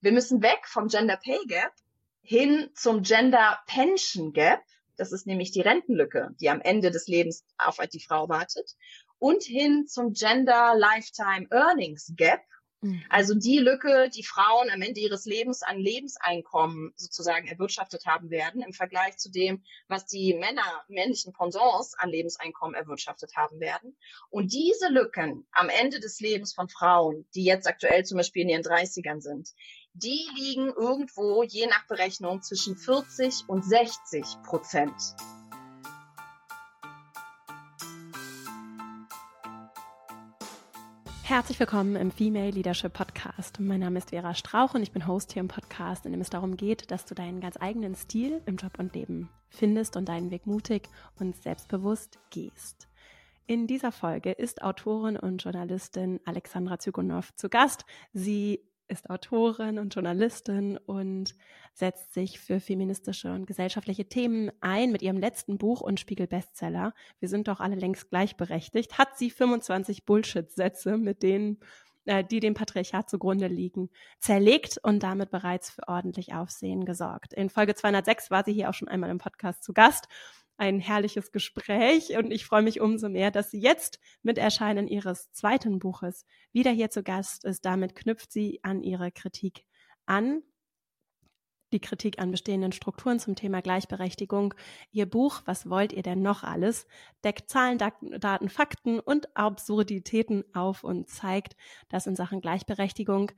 Wir müssen weg vom Gender Pay Gap hin zum Gender Pension Gap. Das ist nämlich die Rentenlücke, die am Ende des Lebens auf die Frau wartet. Und hin zum Gender Lifetime Earnings Gap. Mhm. Also die Lücke, die Frauen am Ende ihres Lebens an Lebenseinkommen sozusagen erwirtschaftet haben werden, im Vergleich zu dem, was die Männer, männlichen Pendants an Lebenseinkommen erwirtschaftet haben werden. Und diese Lücken am Ende des Lebens von Frauen, die jetzt aktuell zum Beispiel in ihren 30ern sind, die liegen irgendwo je nach Berechnung zwischen 40 und 60 Prozent. Herzlich willkommen im Female Leadership Podcast. Mein Name ist Vera Strauch und ich bin Host hier im Podcast, in dem es darum geht, dass du deinen ganz eigenen Stil im Job und Leben findest und deinen Weg mutig und selbstbewusst gehst. In dieser Folge ist Autorin und Journalistin Alexandra Zygonow zu Gast. Sie ist Autorin und Journalistin und setzt sich für feministische und gesellschaftliche Themen ein. Mit ihrem letzten Buch und Spiegel-Bestseller, Wir sind doch alle längst gleichberechtigt, hat sie 25 Bullshit-Sätze, mit denen äh, die dem Patriarchat zugrunde liegen, zerlegt und damit bereits für ordentlich Aufsehen gesorgt. In Folge 206 war sie hier auch schon einmal im Podcast zu Gast ein herrliches Gespräch und ich freue mich umso mehr, dass sie jetzt mit Erscheinen ihres zweiten Buches wieder hier zu Gast ist. Damit knüpft sie an ihre Kritik an, die Kritik an bestehenden Strukturen zum Thema Gleichberechtigung. Ihr Buch Was wollt ihr denn noch alles? deckt Zahlen, Daten, Fakten und Absurditäten auf und zeigt, dass in Sachen Gleichberechtigung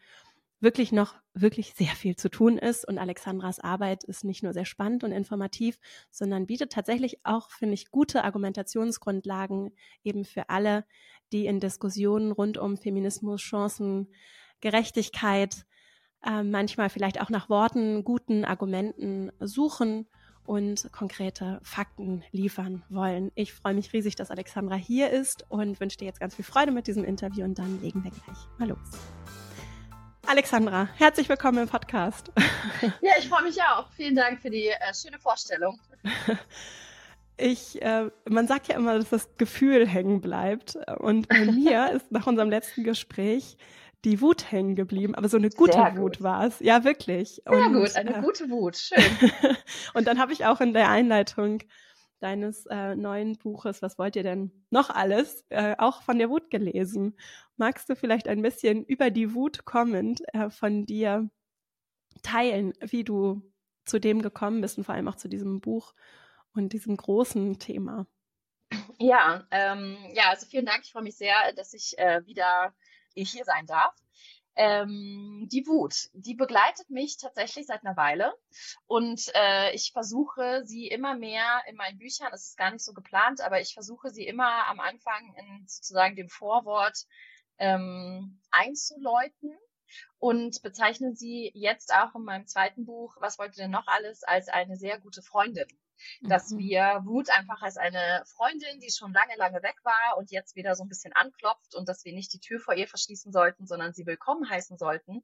wirklich noch wirklich sehr viel zu tun ist. Und Alexandras Arbeit ist nicht nur sehr spannend und informativ, sondern bietet tatsächlich auch, finde ich, gute Argumentationsgrundlagen eben für alle, die in Diskussionen rund um Feminismus, Chancen, Gerechtigkeit, äh, manchmal vielleicht auch nach Worten, guten Argumenten suchen und konkrete Fakten liefern wollen. Ich freue mich riesig, dass Alexandra hier ist und wünsche dir jetzt ganz viel Freude mit diesem Interview und dann legen wir gleich mal los. Alexandra, herzlich willkommen im Podcast. Ja, ich freue mich auch. Vielen Dank für die äh, schöne Vorstellung. Ich, äh, man sagt ja immer, dass das Gefühl hängen bleibt. Und bei mir ist nach unserem letzten Gespräch die Wut hängen geblieben, aber so eine gute gut. Wut war es. Ja, wirklich. Sehr und, gut, eine äh, gute Wut. Schön. und dann habe ich auch in der Einleitung deines äh, neuen Buches, was wollt ihr denn noch alles, äh, auch von der Wut gelesen. Magst du vielleicht ein bisschen über die Wut kommend äh, von dir teilen, wie du zu dem gekommen bist und vor allem auch zu diesem Buch und diesem großen Thema? Ja, ähm, ja, also vielen Dank. Ich freue mich sehr, dass ich äh, wieder hier sein darf. Ähm, die Wut, die begleitet mich tatsächlich seit einer Weile. Und äh, ich versuche sie immer mehr in meinen Büchern, es ist gar nicht so geplant, aber ich versuche sie immer am Anfang in sozusagen dem Vorwort ähm, einzuläuten und bezeichne sie jetzt auch in meinem zweiten Buch, was wollte denn noch alles, als eine sehr gute Freundin dass mhm. wir Wut einfach als eine Freundin, die schon lange, lange weg war und jetzt wieder so ein bisschen anklopft und dass wir nicht die Tür vor ihr verschließen sollten, sondern sie willkommen heißen sollten.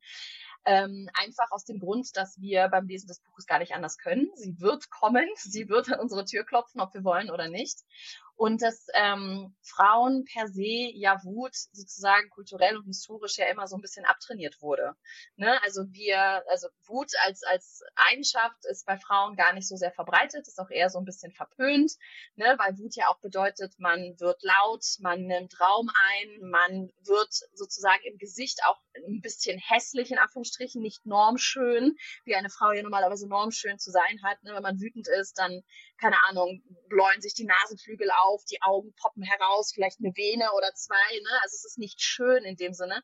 Ähm, einfach aus dem Grund, dass wir beim Lesen des Buches gar nicht anders können. Sie wird kommen, sie wird an unsere Tür klopfen, ob wir wollen oder nicht und dass ähm, Frauen per se ja Wut sozusagen kulturell und historisch ja immer so ein bisschen abtrainiert wurde. Ne? Also wir, also Wut als als Eigenschaft ist bei Frauen gar nicht so sehr verbreitet, ist auch eher so ein bisschen verpönt, ne? weil Wut ja auch bedeutet, man wird laut, man nimmt Raum ein, man wird sozusagen im Gesicht auch ein bisschen hässlich in Anführungsstrichen, nicht normschön, wie eine Frau ja normalerweise normschön zu sein hat. Ne? Wenn man wütend ist, dann keine Ahnung, bläuen sich die Nasenflügel auf, die Augen poppen heraus, vielleicht eine Vene oder zwei. Ne? Also es ist nicht schön in dem Sinne.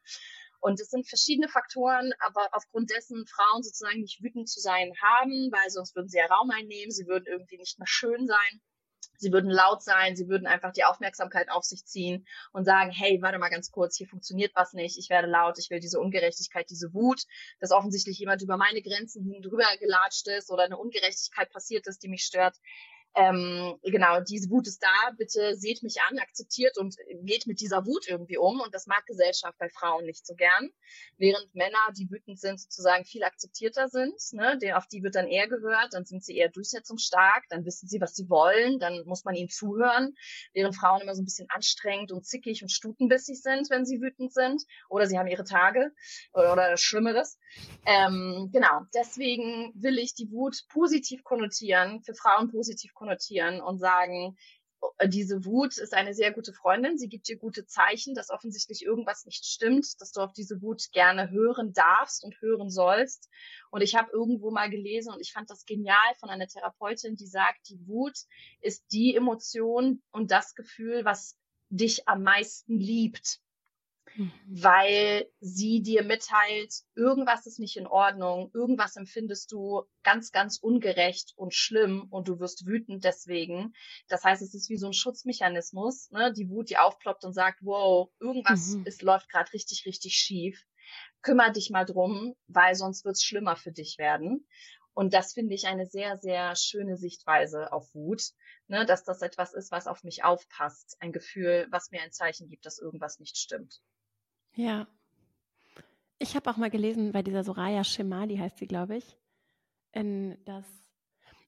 Und es sind verschiedene Faktoren, aber aufgrund dessen Frauen sozusagen nicht wütend zu sein haben, weil sonst würden sie ja Raum einnehmen, sie würden irgendwie nicht mehr schön sein. Sie würden laut sein, sie würden einfach die Aufmerksamkeit auf sich ziehen und sagen, hey, warte mal ganz kurz, hier funktioniert was nicht, ich werde laut, ich will diese Ungerechtigkeit, diese Wut, dass offensichtlich jemand über meine Grenzen hin drüber gelatscht ist oder eine Ungerechtigkeit passiert ist, die mich stört. Ähm, genau, diese Wut ist da, bitte seht mich an, akzeptiert und geht mit dieser Wut irgendwie um. Und das mag Gesellschaft bei Frauen nicht so gern. Während Männer, die wütend sind, sozusagen viel akzeptierter sind, ne, der, auf die wird dann eher gehört, dann sind sie eher durchsetzungsstark, dann wissen sie, was sie wollen, dann muss man ihnen zuhören. Während Frauen immer so ein bisschen anstrengend und zickig und stutenbissig sind, wenn sie wütend sind. Oder sie haben ihre Tage oder, oder Schlimmeres. Ähm, genau, deswegen will ich die Wut positiv konnotieren, für Frauen positiv konnotieren und sagen, äh, diese Wut ist eine sehr gute Freundin. Sie gibt dir gute Zeichen, dass offensichtlich irgendwas nicht stimmt, dass du auf diese Wut gerne hören darfst und hören sollst. Und ich habe irgendwo mal gelesen und ich fand das genial von einer Therapeutin, die sagt, die Wut ist die Emotion und das Gefühl, was dich am meisten liebt. Mhm. weil sie dir mitteilt, irgendwas ist nicht in Ordnung, irgendwas empfindest du ganz, ganz ungerecht und schlimm und du wirst wütend deswegen. Das heißt, es ist wie so ein Schutzmechanismus, ne? die Wut, die aufploppt und sagt, wow, irgendwas mhm. ist, läuft gerade richtig, richtig schief. Kümmer dich mal drum, weil sonst wird es schlimmer für dich werden. Und das finde ich eine sehr, sehr schöne Sichtweise auf Wut, ne, dass das etwas ist, was auf mich aufpasst. Ein Gefühl, was mir ein Zeichen gibt, dass irgendwas nicht stimmt. Ja. Ich habe auch mal gelesen, bei dieser Soraya Shemali heißt sie, glaube ich, in, dass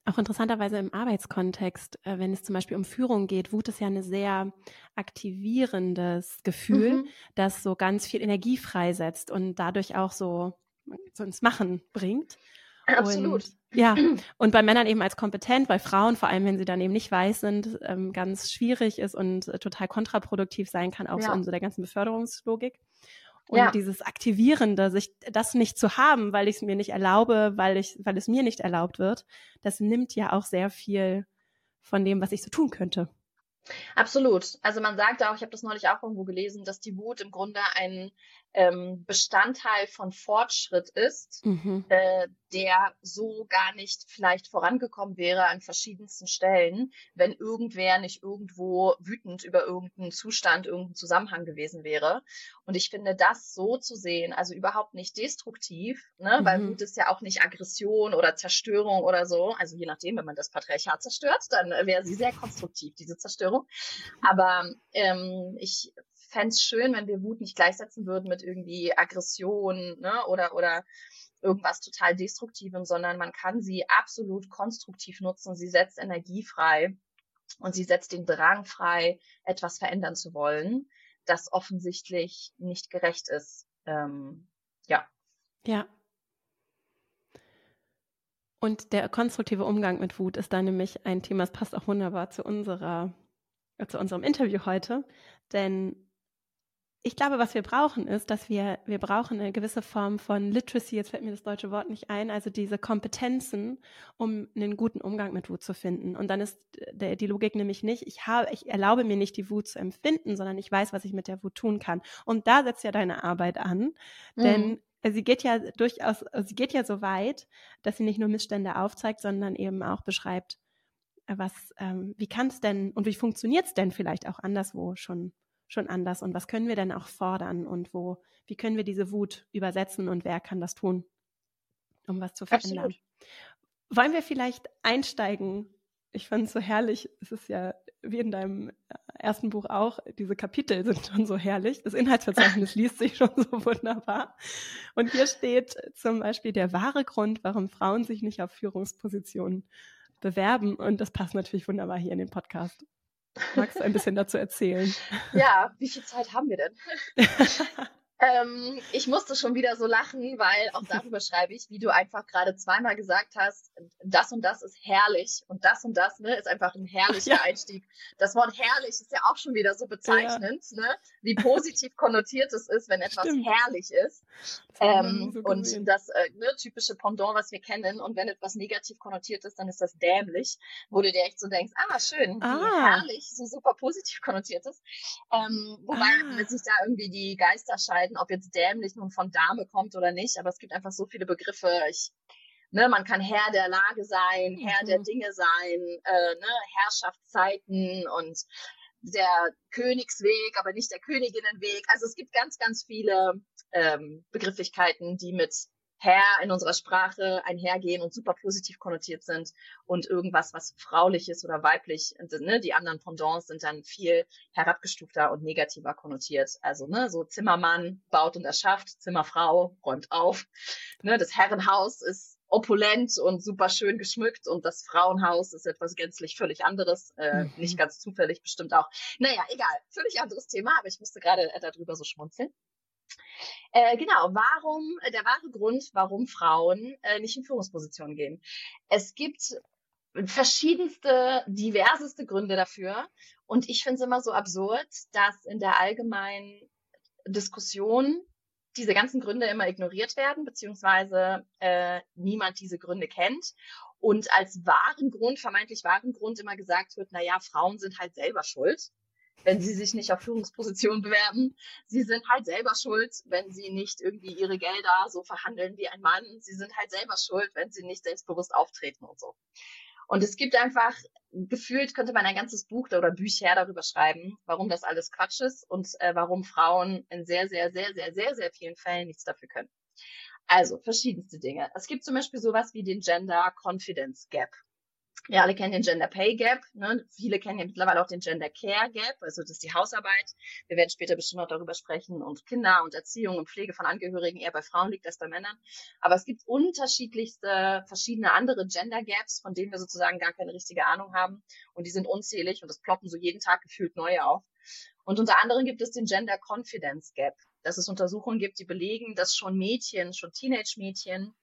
auch interessanterweise im Arbeitskontext, äh, wenn es zum Beispiel um Führung geht, Wut ist ja ein sehr aktivierendes Gefühl, mhm. das so ganz viel Energie freisetzt und dadurch auch so, so ins Machen bringt. Absolut. Und, ja, und bei Männern eben als kompetent, bei Frauen, vor allem wenn sie dann eben nicht weiß sind, ähm, ganz schwierig ist und äh, total kontraproduktiv sein kann, auch ja. so in so der ganzen Beförderungslogik. Und ja. dieses Aktivierende, sich das nicht zu haben, weil ich es mir nicht erlaube, weil ich, weil es mir nicht erlaubt wird, das nimmt ja auch sehr viel von dem, was ich so tun könnte. Absolut. Also man sagt auch, ich habe das neulich auch irgendwo gelesen, dass die Wut im Grunde ein ähm, Bestandteil von Fortschritt ist, mhm. äh, der so gar nicht vielleicht vorangekommen wäre an verschiedensten Stellen, wenn irgendwer nicht irgendwo wütend über irgendeinen Zustand, irgendeinen Zusammenhang gewesen wäre. Und ich finde das so zu sehen, also überhaupt nicht destruktiv, ne? Mhm. weil Wut ist ja auch nicht Aggression oder Zerstörung oder so. Also je nachdem, wenn man das Patriarchat zerstört, dann wäre sie sehr konstruktiv, diese Zerstörung. Aber ähm, ich fände es schön, wenn wir Wut nicht gleichsetzen würden mit irgendwie Aggression ne? oder, oder irgendwas total Destruktivem, sondern man kann sie absolut konstruktiv nutzen. Sie setzt Energie frei und sie setzt den Drang frei, etwas verändern zu wollen, das offensichtlich nicht gerecht ist. Ähm, ja. Ja. Und der konstruktive Umgang mit Wut ist da nämlich ein Thema, das passt auch wunderbar zu unserer, zu unserem Interview heute. Denn ich glaube, was wir brauchen, ist, dass wir, wir brauchen eine gewisse Form von Literacy, jetzt fällt mir das deutsche Wort nicht ein, also diese Kompetenzen, um einen guten Umgang mit Wut zu finden. Und dann ist der, die Logik nämlich nicht, ich habe, ich erlaube mir nicht, die Wut zu empfinden, sondern ich weiß, was ich mit der Wut tun kann. Und da setzt ja deine Arbeit an, mhm. denn sie geht ja durchaus, sie geht ja so weit, dass sie nicht nur Missstände aufzeigt, sondern eben auch beschreibt, was, ähm, wie kann es denn und wie funktioniert es denn vielleicht auch anderswo schon schon anders und was können wir denn auch fordern und wo, wie können wir diese Wut übersetzen und wer kann das tun, um was zu verändern? Absolut. Wollen wir vielleicht einsteigen? Ich fand es so herrlich. Es ist ja wie in deinem äh, ersten Buch auch, diese Kapitel sind schon so herrlich. Das Inhaltsverzeichnis liest sich schon so wunderbar. Und hier steht zum Beispiel der wahre Grund, warum Frauen sich nicht auf Führungspositionen bewerben. Und das passt natürlich wunderbar hier in den Podcast. Magst du ein bisschen dazu erzählen? Ja, wie viel Zeit haben wir denn? Ähm, ich musste schon wieder so lachen, weil auch darüber schreibe ich, wie du einfach gerade zweimal gesagt hast, das und das ist herrlich und das und das ne, ist einfach ein herrlicher ja. Einstieg. Das Wort herrlich ist ja auch schon wieder so bezeichnend, ja. ne, wie positiv konnotiert es ist, wenn etwas Stimmt. herrlich ist. Ähm, so und das äh, ne, typische Pendant, was wir kennen. Und wenn etwas negativ konnotiert ist, dann ist das dämlich, wo du dir echt so denkst, ah, schön, ah. herrlich, so super positiv konnotiert ist. Ähm, wobei ah. sich da irgendwie die Geister scheiden unterscheiden, ob jetzt dämlich nun von Dame kommt oder nicht, aber es gibt einfach so viele Begriffe. Ich, ne, man kann Herr der Lage sein, Herr mhm. der Dinge sein, äh, ne, Herrschaftszeiten und der Königsweg, aber nicht der Königinnenweg. Also es gibt ganz, ganz viele ähm, Begrifflichkeiten, die mit Herr in unserer Sprache einhergehen und super positiv konnotiert sind und irgendwas, was fraulich ist oder weiblich, ne, die anderen Pendants sind dann viel herabgestufter und negativer konnotiert. Also ne, so Zimmermann baut und erschafft, Zimmerfrau räumt auf. Ne, das Herrenhaus ist opulent und super schön geschmückt und das Frauenhaus ist etwas gänzlich völlig anderes, äh, mhm. nicht ganz zufällig bestimmt auch. Naja, egal, völlig anderes Thema, aber ich musste gerade äh, darüber so schmunzeln. Äh, genau, warum, äh, der wahre Grund, warum Frauen äh, nicht in Führungspositionen gehen. Es gibt verschiedenste, diverseste Gründe dafür. Und ich finde es immer so absurd, dass in der allgemeinen Diskussion diese ganzen Gründe immer ignoriert werden, beziehungsweise äh, niemand diese Gründe kennt. Und als wahren Grund, vermeintlich wahren Grund immer gesagt wird, na ja, Frauen sind halt selber schuld wenn sie sich nicht auf Führungspositionen bewerben. Sie sind halt selber schuld, wenn sie nicht irgendwie ihre Gelder so verhandeln wie ein Mann. Sie sind halt selber schuld, wenn sie nicht selbstbewusst auftreten und so. Und es gibt einfach, gefühlt könnte man ein ganzes Buch oder Bücher darüber schreiben, warum das alles Quatsch ist und äh, warum Frauen in sehr, sehr, sehr, sehr, sehr, sehr vielen Fällen nichts dafür können. Also verschiedenste Dinge. Es gibt zum Beispiel sowas wie den Gender Confidence Gap. Wir alle kennen den Gender Pay Gap. Ne? Viele kennen ja mittlerweile auch den Gender Care Gap, also das ist die Hausarbeit. Wir werden später bestimmt noch darüber sprechen und Kinder und Erziehung und Pflege von Angehörigen eher bei Frauen liegt als bei Männern. Aber es gibt unterschiedlichste, verschiedene andere Gender Gaps, von denen wir sozusagen gar keine richtige Ahnung haben. Und die sind unzählig und es ploppen so jeden Tag gefühlt neue auf. Und unter anderem gibt es den Gender Confidence Gap, dass es Untersuchungen gibt, die belegen, dass schon Mädchen, schon Teenage-Mädchen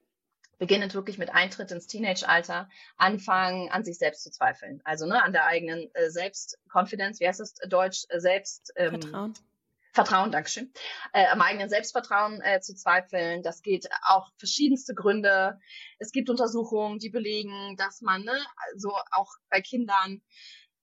beginnend wirklich mit Eintritt ins Teenage-Alter anfangen, an sich selbst zu zweifeln. Also ne, an der eigenen äh, Selbstconfidence, wie heißt es Deutsch, äh, Selbst... Ähm, Vertrauen. Vertrauen, Dankeschön, äh, am eigenen Selbstvertrauen äh, zu zweifeln. Das geht auch verschiedenste Gründe. Es gibt Untersuchungen, die belegen, dass man ne, also auch bei Kindern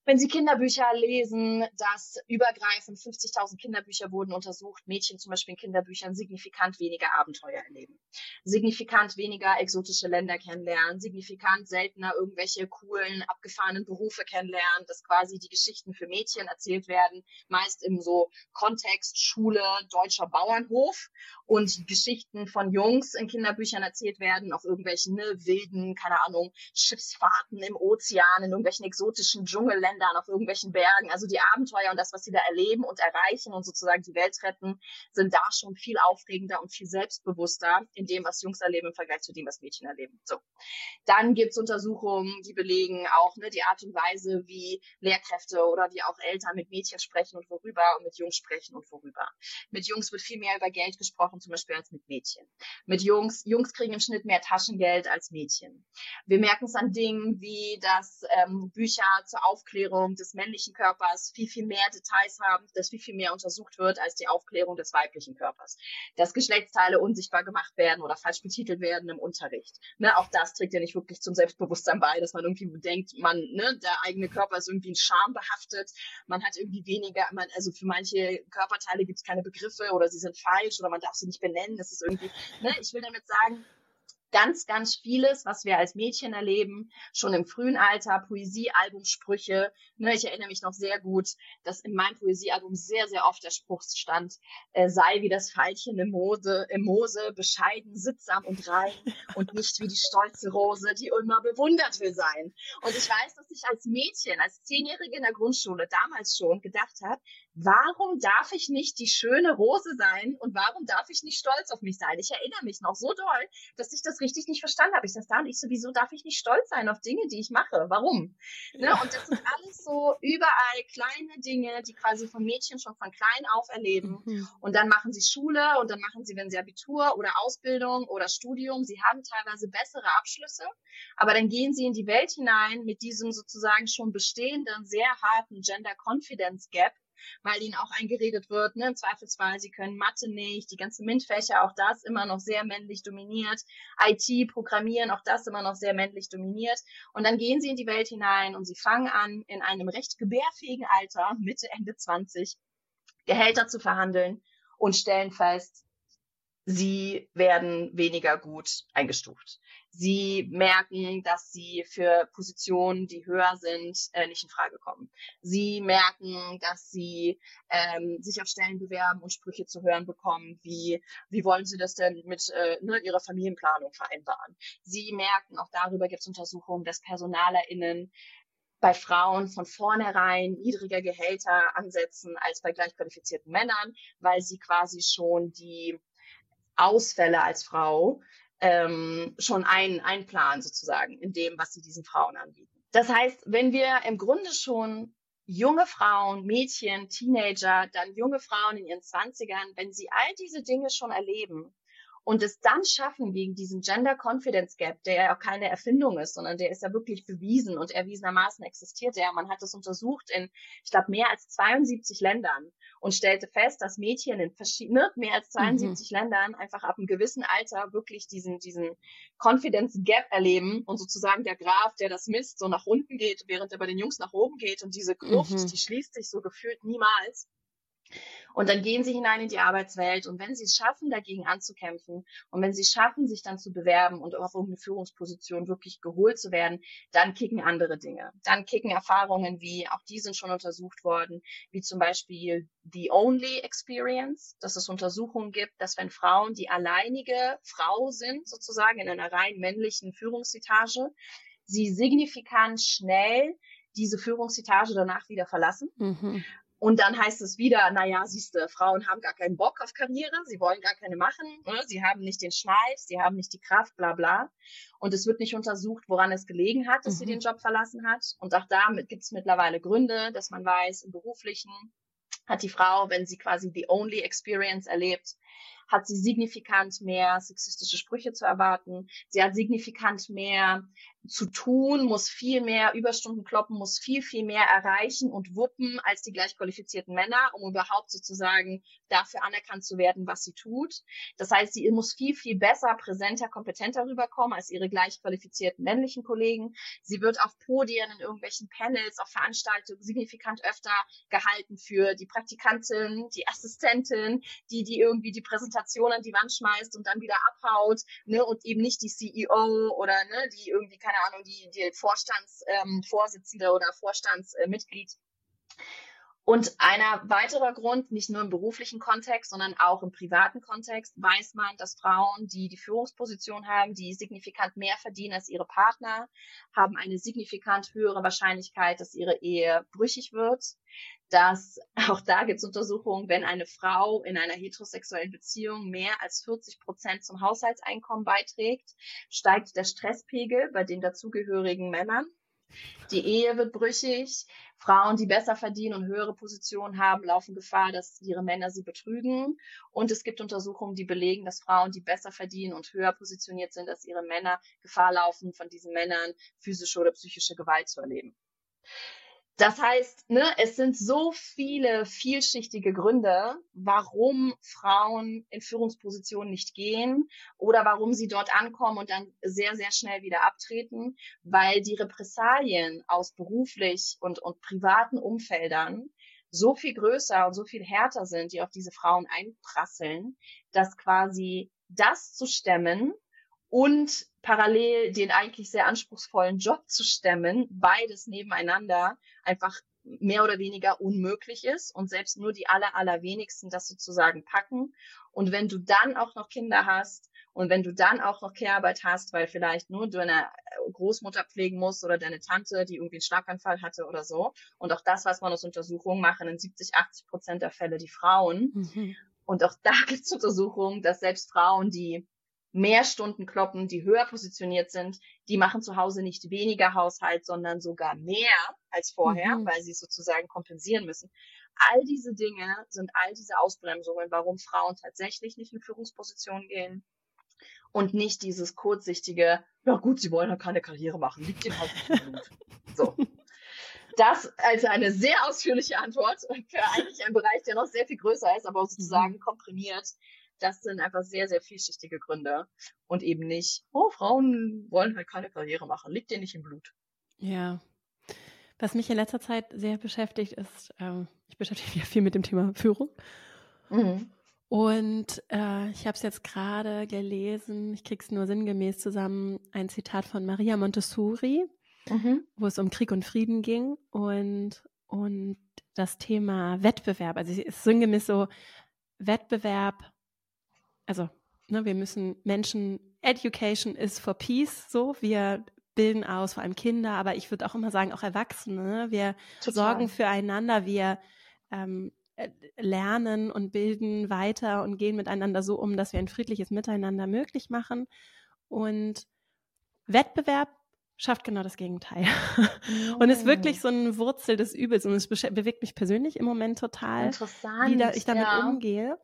wenn Sie Kinderbücher lesen, dass übergreifend 50.000 Kinderbücher wurden untersucht, Mädchen zum Beispiel in Kinderbüchern signifikant weniger Abenteuer erleben, signifikant weniger exotische Länder kennenlernen, signifikant seltener irgendwelche coolen, abgefahrenen Berufe kennenlernen, dass quasi die Geschichten für Mädchen erzählt werden, meist im so Kontext Schule, deutscher Bauernhof und Geschichten von Jungs in Kinderbüchern erzählt werden, auf irgendwelchen ne, wilden, keine Ahnung, Schiffsfahrten im Ozean, in irgendwelchen exotischen Dschungelländern Ländern, auf irgendwelchen Bergen. Also die Abenteuer und das, was sie da erleben und erreichen und sozusagen die Welt retten, sind da schon viel aufregender und viel selbstbewusster in dem, was Jungs erleben im Vergleich zu dem, was Mädchen erleben. So. Dann gibt es Untersuchungen, die belegen auch ne, die Art und Weise, wie Lehrkräfte oder wie auch Eltern mit Mädchen sprechen und worüber und mit Jungs sprechen und worüber. Mit Jungs wird viel mehr über Geld gesprochen, zum Beispiel als mit Mädchen. Mit Jungs, Jungs kriegen im Schnitt mehr Taschengeld als Mädchen. Wir merken es an Dingen wie, dass ähm, Bücher zur Aufklärung Aufklärung des männlichen Körpers viel, viel mehr Details haben, dass viel, viel mehr untersucht wird als die Aufklärung des weiblichen Körpers. Dass Geschlechtsteile unsichtbar gemacht werden oder falsch betitelt werden im Unterricht. Ne, auch das trägt ja nicht wirklich zum Selbstbewusstsein bei, dass man irgendwie denkt, man, ne, der eigene Körper ist irgendwie in Scham behaftet. Man hat irgendwie weniger, man, also für manche Körperteile gibt es keine Begriffe oder sie sind falsch oder man darf sie nicht benennen. Das ist irgendwie, ne, ich will damit sagen, ganz, ganz vieles, was wir als Mädchen erleben, schon im frühen Alter, Poesie, Albumsprüche. Ne, ich erinnere mich noch sehr gut, dass in meinem Poesiealbum sehr, sehr oft der Spruch stand, äh, sei wie das Veilchen im Mose, im Mose, bescheiden, sittsam und rein und nicht wie die stolze Rose, die immer bewundert will sein. Und ich weiß, dass ich als Mädchen, als Zehnjährige in der Grundschule damals schon gedacht habe, warum darf ich nicht die schöne Rose sein und warum darf ich nicht stolz auf mich sein? Ich erinnere mich noch so doll, dass ich das richtig nicht verstanden habe. Ich saß da und ich so, wieso darf ich nicht stolz sein auf Dinge, die ich mache? Warum? Ne? Und das sind alles so überall kleine Dinge, die quasi von Mädchen schon von klein auf erleben. Mhm. Und dann machen sie Schule und dann machen sie, wenn sie Abitur oder Ausbildung oder Studium, sie haben teilweise bessere Abschlüsse, aber dann gehen sie in die Welt hinein mit diesem sozusagen schon bestehenden, sehr harten Gender Confidence Gap weil ihnen auch eingeredet wird, ne, im Zweifelsfall, sie können Mathe nicht, die ganzen MINT-Fächer, auch das immer noch sehr männlich dominiert, IT, Programmieren, auch das immer noch sehr männlich dominiert. Und dann gehen sie in die Welt hinein und sie fangen an, in einem recht gebärfähigen Alter, Mitte, Ende 20, Gehälter zu verhandeln und stellen fest, sie werden weniger gut eingestuft. Sie merken, dass sie für Positionen, die höher sind, äh, nicht in Frage kommen. Sie merken, dass sie ähm, sich auf Stellen bewerben und Sprüche zu hören bekommen, wie wie wollen sie das denn mit äh, ne, ihrer Familienplanung vereinbaren. Sie merken, auch darüber gibt es Untersuchungen, dass PersonalerInnen bei Frauen von vornherein niedriger Gehälter ansetzen als bei gleichqualifizierten Männern, weil sie quasi schon die Ausfälle als Frau ähm, schon ein, einplanen sozusagen in dem, was sie diesen Frauen anbieten. Das heißt, wenn wir im Grunde schon junge Frauen, Mädchen, Teenager, dann junge Frauen in ihren Zwanzigern, wenn sie all diese Dinge schon erleben und es dann schaffen gegen diesen Gender Confidence Gap, der ja auch keine Erfindung ist, sondern der ist ja wirklich bewiesen und erwiesenermaßen existiert er. Man hat es untersucht in, ich glaube, mehr als 72 Ländern und stellte fest, dass Mädchen in verschiedenen, mehr als 72 mhm. Ländern einfach ab einem gewissen Alter wirklich diesen, diesen Confidence Gap erleben und sozusagen der Graph, der das misst, so nach unten geht, während er bei den Jungs nach oben geht und diese Gruft, mhm. die schließt sich so gefühlt niemals. Und dann gehen sie hinein in die Arbeitswelt und wenn sie es schaffen, dagegen anzukämpfen und wenn sie es schaffen, sich dann zu bewerben und auf irgendeine Führungsposition wirklich geholt zu werden, dann kicken andere Dinge. Dann kicken Erfahrungen wie, auch die sind schon untersucht worden, wie zum Beispiel the only experience, dass es Untersuchungen gibt, dass wenn Frauen die alleinige Frau sind, sozusagen in einer rein männlichen Führungsetage, sie signifikant schnell diese Führungsetage danach wieder verlassen. Mhm. Und dann heißt es wieder, naja, siehste, Frauen haben gar keinen Bock auf Karriere, sie wollen gar keine machen, ne? sie haben nicht den Schneid, sie haben nicht die Kraft, bla bla. Und es wird nicht untersucht, woran es gelegen hat, dass mhm. sie den Job verlassen hat. Und auch damit gibt es mittlerweile Gründe, dass man weiß, im beruflichen hat die Frau, wenn sie quasi die only experience erlebt, hat sie signifikant mehr sexistische Sprüche zu erwarten. Sie hat signifikant mehr zu tun, muss viel mehr Überstunden kloppen, muss viel, viel mehr erreichen und wuppen als die gleichqualifizierten Männer, um überhaupt sozusagen dafür anerkannt zu werden, was sie tut. Das heißt, sie muss viel, viel besser, präsenter, kompetenter rüberkommen als ihre gleichqualifizierten männlichen Kollegen. Sie wird auf Podien in irgendwelchen Panels, auf Veranstaltungen signifikant öfter gehalten für die Praktikantin, die Assistentin, die, die irgendwie die Präsentation an die Wand schmeißt und dann wieder abhaut, ne, und eben nicht die CEO oder ne, die irgendwie keine Ahnung, die, die Vorstandsvorsitzende ähm, oder Vorstandsmitglied. Und einer weiterer Grund, nicht nur im beruflichen Kontext, sondern auch im privaten Kontext, weiß man, dass Frauen, die die Führungsposition haben, die signifikant mehr verdienen als ihre Partner, haben eine signifikant höhere Wahrscheinlichkeit, dass ihre Ehe brüchig wird. Dass auch da gibt es Untersuchungen, wenn eine Frau in einer heterosexuellen Beziehung mehr als 40 Prozent zum Haushaltseinkommen beiträgt, steigt der Stresspegel bei den dazugehörigen Männern. Die Ehe wird brüchig. Frauen, die besser verdienen und höhere Positionen haben, laufen Gefahr, dass ihre Männer sie betrügen. Und es gibt Untersuchungen, die belegen, dass Frauen, die besser verdienen und höher positioniert sind als ihre Männer, Gefahr laufen, von diesen Männern physische oder psychische Gewalt zu erleben. Das heißt, ne, es sind so viele vielschichtige Gründe, warum Frauen in Führungspositionen nicht gehen oder warum sie dort ankommen und dann sehr, sehr schnell wieder abtreten, weil die Repressalien aus beruflich und, und privaten Umfeldern so viel größer und so viel härter sind, die auf diese Frauen einprasseln, dass quasi das zu stemmen und parallel den eigentlich sehr anspruchsvollen Job zu stemmen, beides nebeneinander einfach mehr oder weniger unmöglich ist und selbst nur die aller, allerwenigsten das sozusagen packen. Und wenn du dann auch noch Kinder hast und wenn du dann auch noch Kehrarbeit hast, weil vielleicht nur deine Großmutter pflegen musst oder deine Tante, die irgendwie einen Schlaganfall hatte oder so. Und auch das, was man aus Untersuchungen machen, in 70, 80 Prozent der Fälle die Frauen. Mhm. Und auch da gibt es Untersuchungen, dass selbst Frauen, die mehr Stunden kloppen, die höher positioniert sind, die machen zu Hause nicht weniger Haushalt, sondern sogar mehr als vorher, mhm. weil sie es sozusagen kompensieren müssen. All diese Dinge sind all diese Ausbremsungen, warum Frauen tatsächlich nicht in Führungspositionen gehen und nicht dieses kurzsichtige, ja gut, sie wollen ja keine Karriere machen, liegt ihnen halt nicht im Blut. So. Das als eine sehr ausführliche Antwort für eigentlich einen Bereich, der noch sehr viel größer ist, aber sozusagen mhm. komprimiert das sind einfach sehr, sehr vielschichtige Gründe und eben nicht, oh, Frauen wollen halt keine Karriere machen, liegt dir nicht im Blut. Ja. Was mich in letzter Zeit sehr beschäftigt, ist, ähm, ich beschäftige mich ja viel mit dem Thema Führung. Mhm. Und äh, ich habe es jetzt gerade gelesen, ich kriege es nur sinngemäß zusammen, ein Zitat von Maria Montessori, mhm. wo es um Krieg und Frieden ging und, und das Thema Wettbewerb. Also es ist sinngemäß so, Wettbewerb, also ne, wir müssen Menschen, Education is for Peace, so, wir bilden aus, vor allem Kinder, aber ich würde auch immer sagen, auch Erwachsene, ne? wir Total. sorgen füreinander, wir ähm, äh, lernen und bilden weiter und gehen miteinander so um, dass wir ein friedliches Miteinander möglich machen. Und Wettbewerb schafft genau das Gegenteil. Oh. Und ist wirklich so eine Wurzel des Übels. Und es bewegt mich persönlich im Moment total, wie da, ich damit ja. umgehe.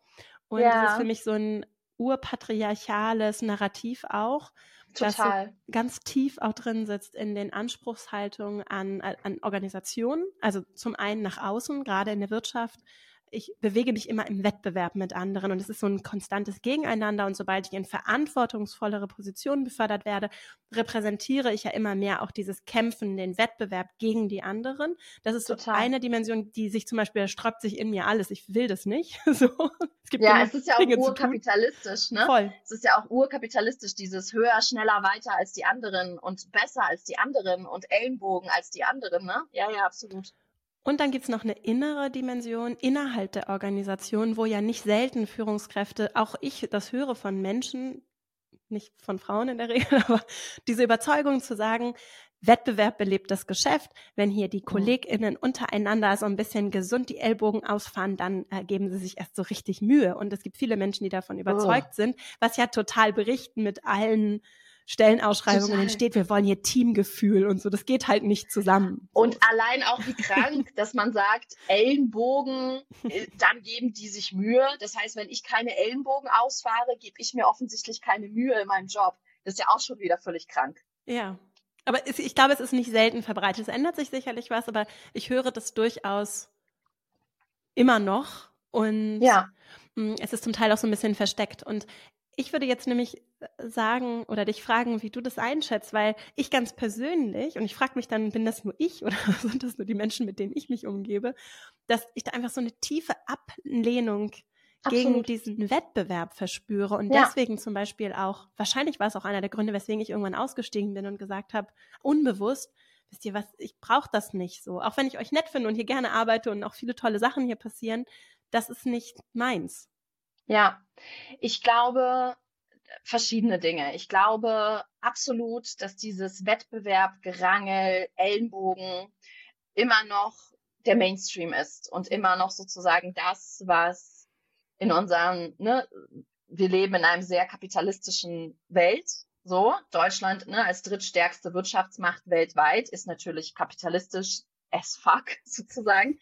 Und ja. das ist für mich so ein urpatriarchales Narrativ auch, Total. das ganz tief auch drin sitzt in den Anspruchshaltungen an, an Organisationen. Also zum einen nach außen, gerade in der Wirtschaft, ich bewege mich immer im Wettbewerb mit anderen und es ist so ein konstantes Gegeneinander und sobald ich in verantwortungsvollere Positionen befördert werde, repräsentiere ich ja immer mehr auch dieses Kämpfen, den Wettbewerb gegen die anderen. Das ist Total. so eine Dimension, die sich zum Beispiel, da sträubt sich in mir alles, ich will das nicht. so, es gibt ja, es ist ja auch urkapitalistisch, ne? Voll. Es ist ja auch urkapitalistisch, dieses höher, schneller, weiter als die anderen und besser als die anderen und Ellenbogen als die anderen, ne? Ja, ja, absolut. Und dann gibt's noch eine innere Dimension innerhalb der Organisation, wo ja nicht selten Führungskräfte, auch ich das höre von Menschen, nicht von Frauen in der Regel, aber diese Überzeugung zu sagen, Wettbewerb belebt das Geschäft. Wenn hier die mhm. KollegInnen untereinander so ein bisschen gesund die Ellbogen ausfahren, dann äh, geben sie sich erst so richtig Mühe. Und es gibt viele Menschen, die davon überzeugt oh. sind, was ja total berichten mit allen Stellenausschreibungen entsteht, wir wollen hier Teamgefühl und so. Das geht halt nicht zusammen. Und allein auch wie krank, dass man sagt, Ellenbogen, äh, dann geben die sich Mühe. Das heißt, wenn ich keine Ellenbogen ausfahre, gebe ich mir offensichtlich keine Mühe in meinem Job. Das ist ja auch schon wieder völlig krank. Ja. Aber ich glaube, es ist nicht selten verbreitet. Es ändert sich sicherlich was, aber ich höre das durchaus immer noch. Und ja. Mm, es ist zum Teil auch so ein bisschen versteckt. Und ich würde jetzt nämlich äh, sagen oder dich fragen, wie du das einschätzt, weil ich ganz persönlich, und ich frage mich dann, bin das nur ich oder sind das nur die Menschen, mit denen ich mich umgebe, dass ich da einfach so eine tiefe Ablehnung Absolut. gegen diesen Wettbewerb verspüre und ja. deswegen zum Beispiel auch, wahrscheinlich war es auch einer der Gründe, weswegen ich irgendwann ausgestiegen bin und gesagt habe, unbewusst, wisst ihr was, ich brauche das nicht so. Auch wenn ich euch nett finde und hier gerne arbeite und auch viele tolle Sachen hier passieren, das ist nicht meins. Ja, ich glaube verschiedene Dinge. Ich glaube absolut, dass dieses Wettbewerb, Gerangel, Ellenbogen immer noch der Mainstream ist und immer noch sozusagen das, was in unserem, ne, wir leben in einem sehr kapitalistischen Welt. So, Deutschland ne, als drittstärkste Wirtschaftsmacht weltweit ist natürlich kapitalistisch as fuck sozusagen.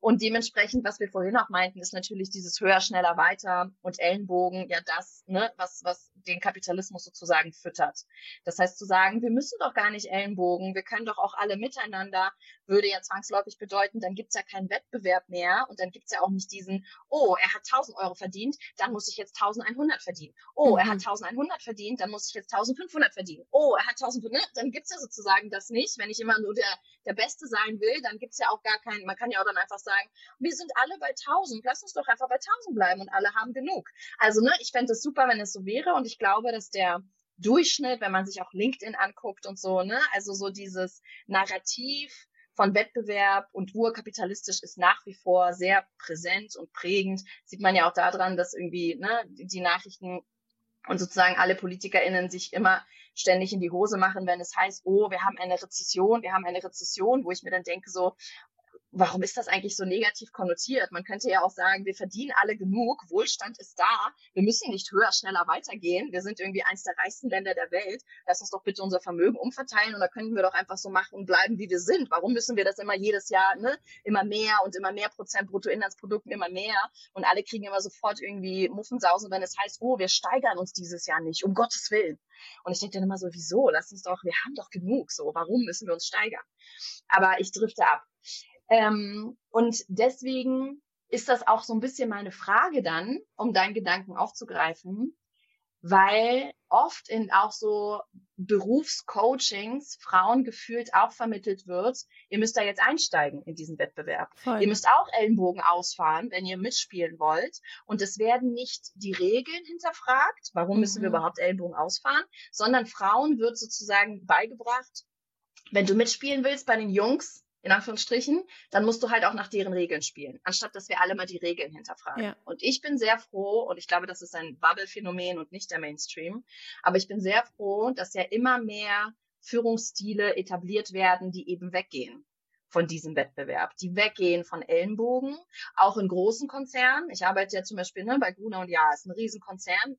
Und dementsprechend, was wir vorhin auch meinten, ist natürlich dieses höher, schneller, weiter und Ellenbogen ja das, ne, was, was den Kapitalismus sozusagen füttert. Das heißt zu sagen, wir müssen doch gar nicht Ellenbogen, wir können doch auch alle miteinander, würde ja zwangsläufig bedeuten, dann gibt's ja keinen Wettbewerb mehr und dann gibt's ja auch nicht diesen, oh, er hat 1000 Euro verdient, dann muss ich jetzt 1100 verdienen. Oh, mhm. er hat 1100 verdient, dann muss ich jetzt 1500 verdienen. Oh, er hat 1500, ne? dann gibt's ja sozusagen das nicht. Wenn ich immer nur der, der Beste sein will, dann gibt's ja auch gar keinen, man kann ja auch dann einfach sagen, wir sind alle bei 1000, lass uns doch einfach bei 1000 bleiben und alle haben genug. Also, ne, ich fände es super, wenn es so wäre und ich glaube, dass der Durchschnitt, wenn man sich auch LinkedIn anguckt und so, ne, also so dieses Narrativ, von Wettbewerb und urkapitalistisch ist nach wie vor sehr präsent und prägend. Sieht man ja auch daran, dass irgendwie ne, die Nachrichten und sozusagen alle PolitikerInnen sich immer ständig in die Hose machen, wenn es heißt, oh, wir haben eine Rezession, wir haben eine Rezession, wo ich mir dann denke so, warum ist das eigentlich so negativ konnotiert? Man könnte ja auch sagen, wir verdienen alle genug, Wohlstand ist da, wir müssen nicht höher, schneller weitergehen, wir sind irgendwie eins der reichsten Länder der Welt, lass uns doch bitte unser Vermögen umverteilen und da könnten wir doch einfach so machen und bleiben, wie wir sind. Warum müssen wir das immer jedes Jahr, ne, immer mehr und immer mehr Prozent Bruttoinlandsprodukten, immer mehr und alle kriegen immer sofort irgendwie Muffensausen, wenn es heißt, oh, wir steigern uns dieses Jahr nicht, um Gottes Willen. Und ich denke dann immer so, wieso? Lass uns doch, wir haben doch genug, so, warum müssen wir uns steigern? Aber ich drifte ab. Ähm, und deswegen ist das auch so ein bisschen meine Frage dann, um deinen Gedanken aufzugreifen. weil oft in auch so Berufscoachings Frauen gefühlt auch vermittelt wird, ihr müsst da jetzt einsteigen in diesen Wettbewerb. Voll. Ihr müsst auch Ellenbogen ausfahren, wenn ihr mitspielen wollt. Und es werden nicht die Regeln hinterfragt, warum mhm. müssen wir mhm. überhaupt Ellenbogen ausfahren, sondern Frauen wird sozusagen beigebracht, wenn du mitspielen willst bei den Jungs, in Anführungsstrichen, dann musst du halt auch nach deren Regeln spielen, anstatt dass wir alle mal die Regeln hinterfragen. Ja. Und ich bin sehr froh, und ich glaube, das ist ein Bubble-Phänomen und nicht der Mainstream, aber ich bin sehr froh, dass ja immer mehr Führungsstile etabliert werden, die eben weggehen von diesem Wettbewerb, die weggehen von Ellenbogen, auch in großen Konzernen. Ich arbeite ja zum Beispiel ne, bei Gruner und Ja, ist ein Riesenkonzern,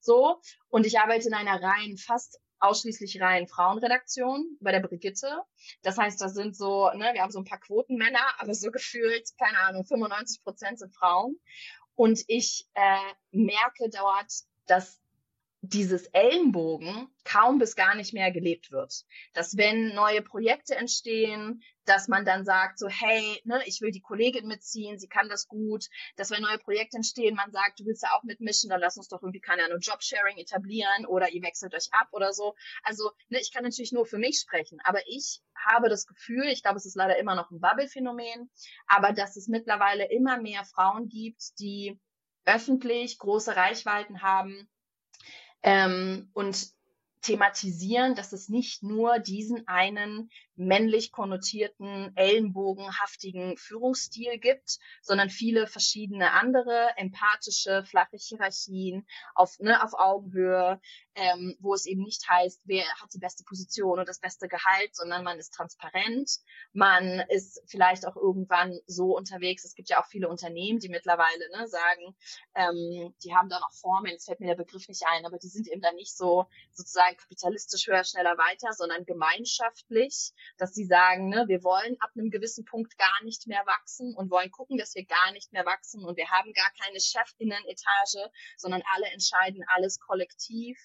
so. Und ich arbeite in einer rein fast ausschließlich rein Frauenredaktion bei der Brigitte. Das heißt, da sind so, ne, wir haben so ein paar Quotenmänner, aber so gefühlt, keine Ahnung, 95 Prozent sind Frauen. Und ich äh, merke dort, dass dieses Ellenbogen kaum bis gar nicht mehr gelebt wird. Dass wenn neue Projekte entstehen, dass man dann sagt so, hey, ne, ich will die Kollegin mitziehen, sie kann das gut. Dass wenn neue Projekte entstehen, man sagt, du willst da auch mitmischen, dann lass uns doch irgendwie, keine Ahnung, Jobsharing etablieren oder ihr wechselt euch ab oder so. Also, ne, ich kann natürlich nur für mich sprechen, aber ich habe das Gefühl, ich glaube, es ist leider immer noch ein Bubble-Phänomen, aber dass es mittlerweile immer mehr Frauen gibt, die öffentlich große Reichweiten haben, ähm, und thematisieren, dass es nicht nur diesen einen männlich konnotierten, ellenbogenhaftigen Führungsstil gibt, sondern viele verschiedene andere, empathische, flache Hierarchien auf, ne, auf Augenhöhe, ähm, wo es eben nicht heißt, wer hat die beste Position und das beste Gehalt, sondern man ist transparent, man ist vielleicht auch irgendwann so unterwegs. Es gibt ja auch viele Unternehmen, die mittlerweile ne, sagen, ähm, die haben da noch Formeln, jetzt fällt mir der Begriff nicht ein, aber die sind eben dann nicht so sozusagen kapitalistisch höher, schneller, weiter, sondern gemeinschaftlich dass sie sagen, ne, wir wollen ab einem gewissen Punkt gar nicht mehr wachsen und wollen gucken, dass wir gar nicht mehr wachsen und wir haben gar keine Chefinnen-Etage, sondern alle entscheiden alles kollektiv,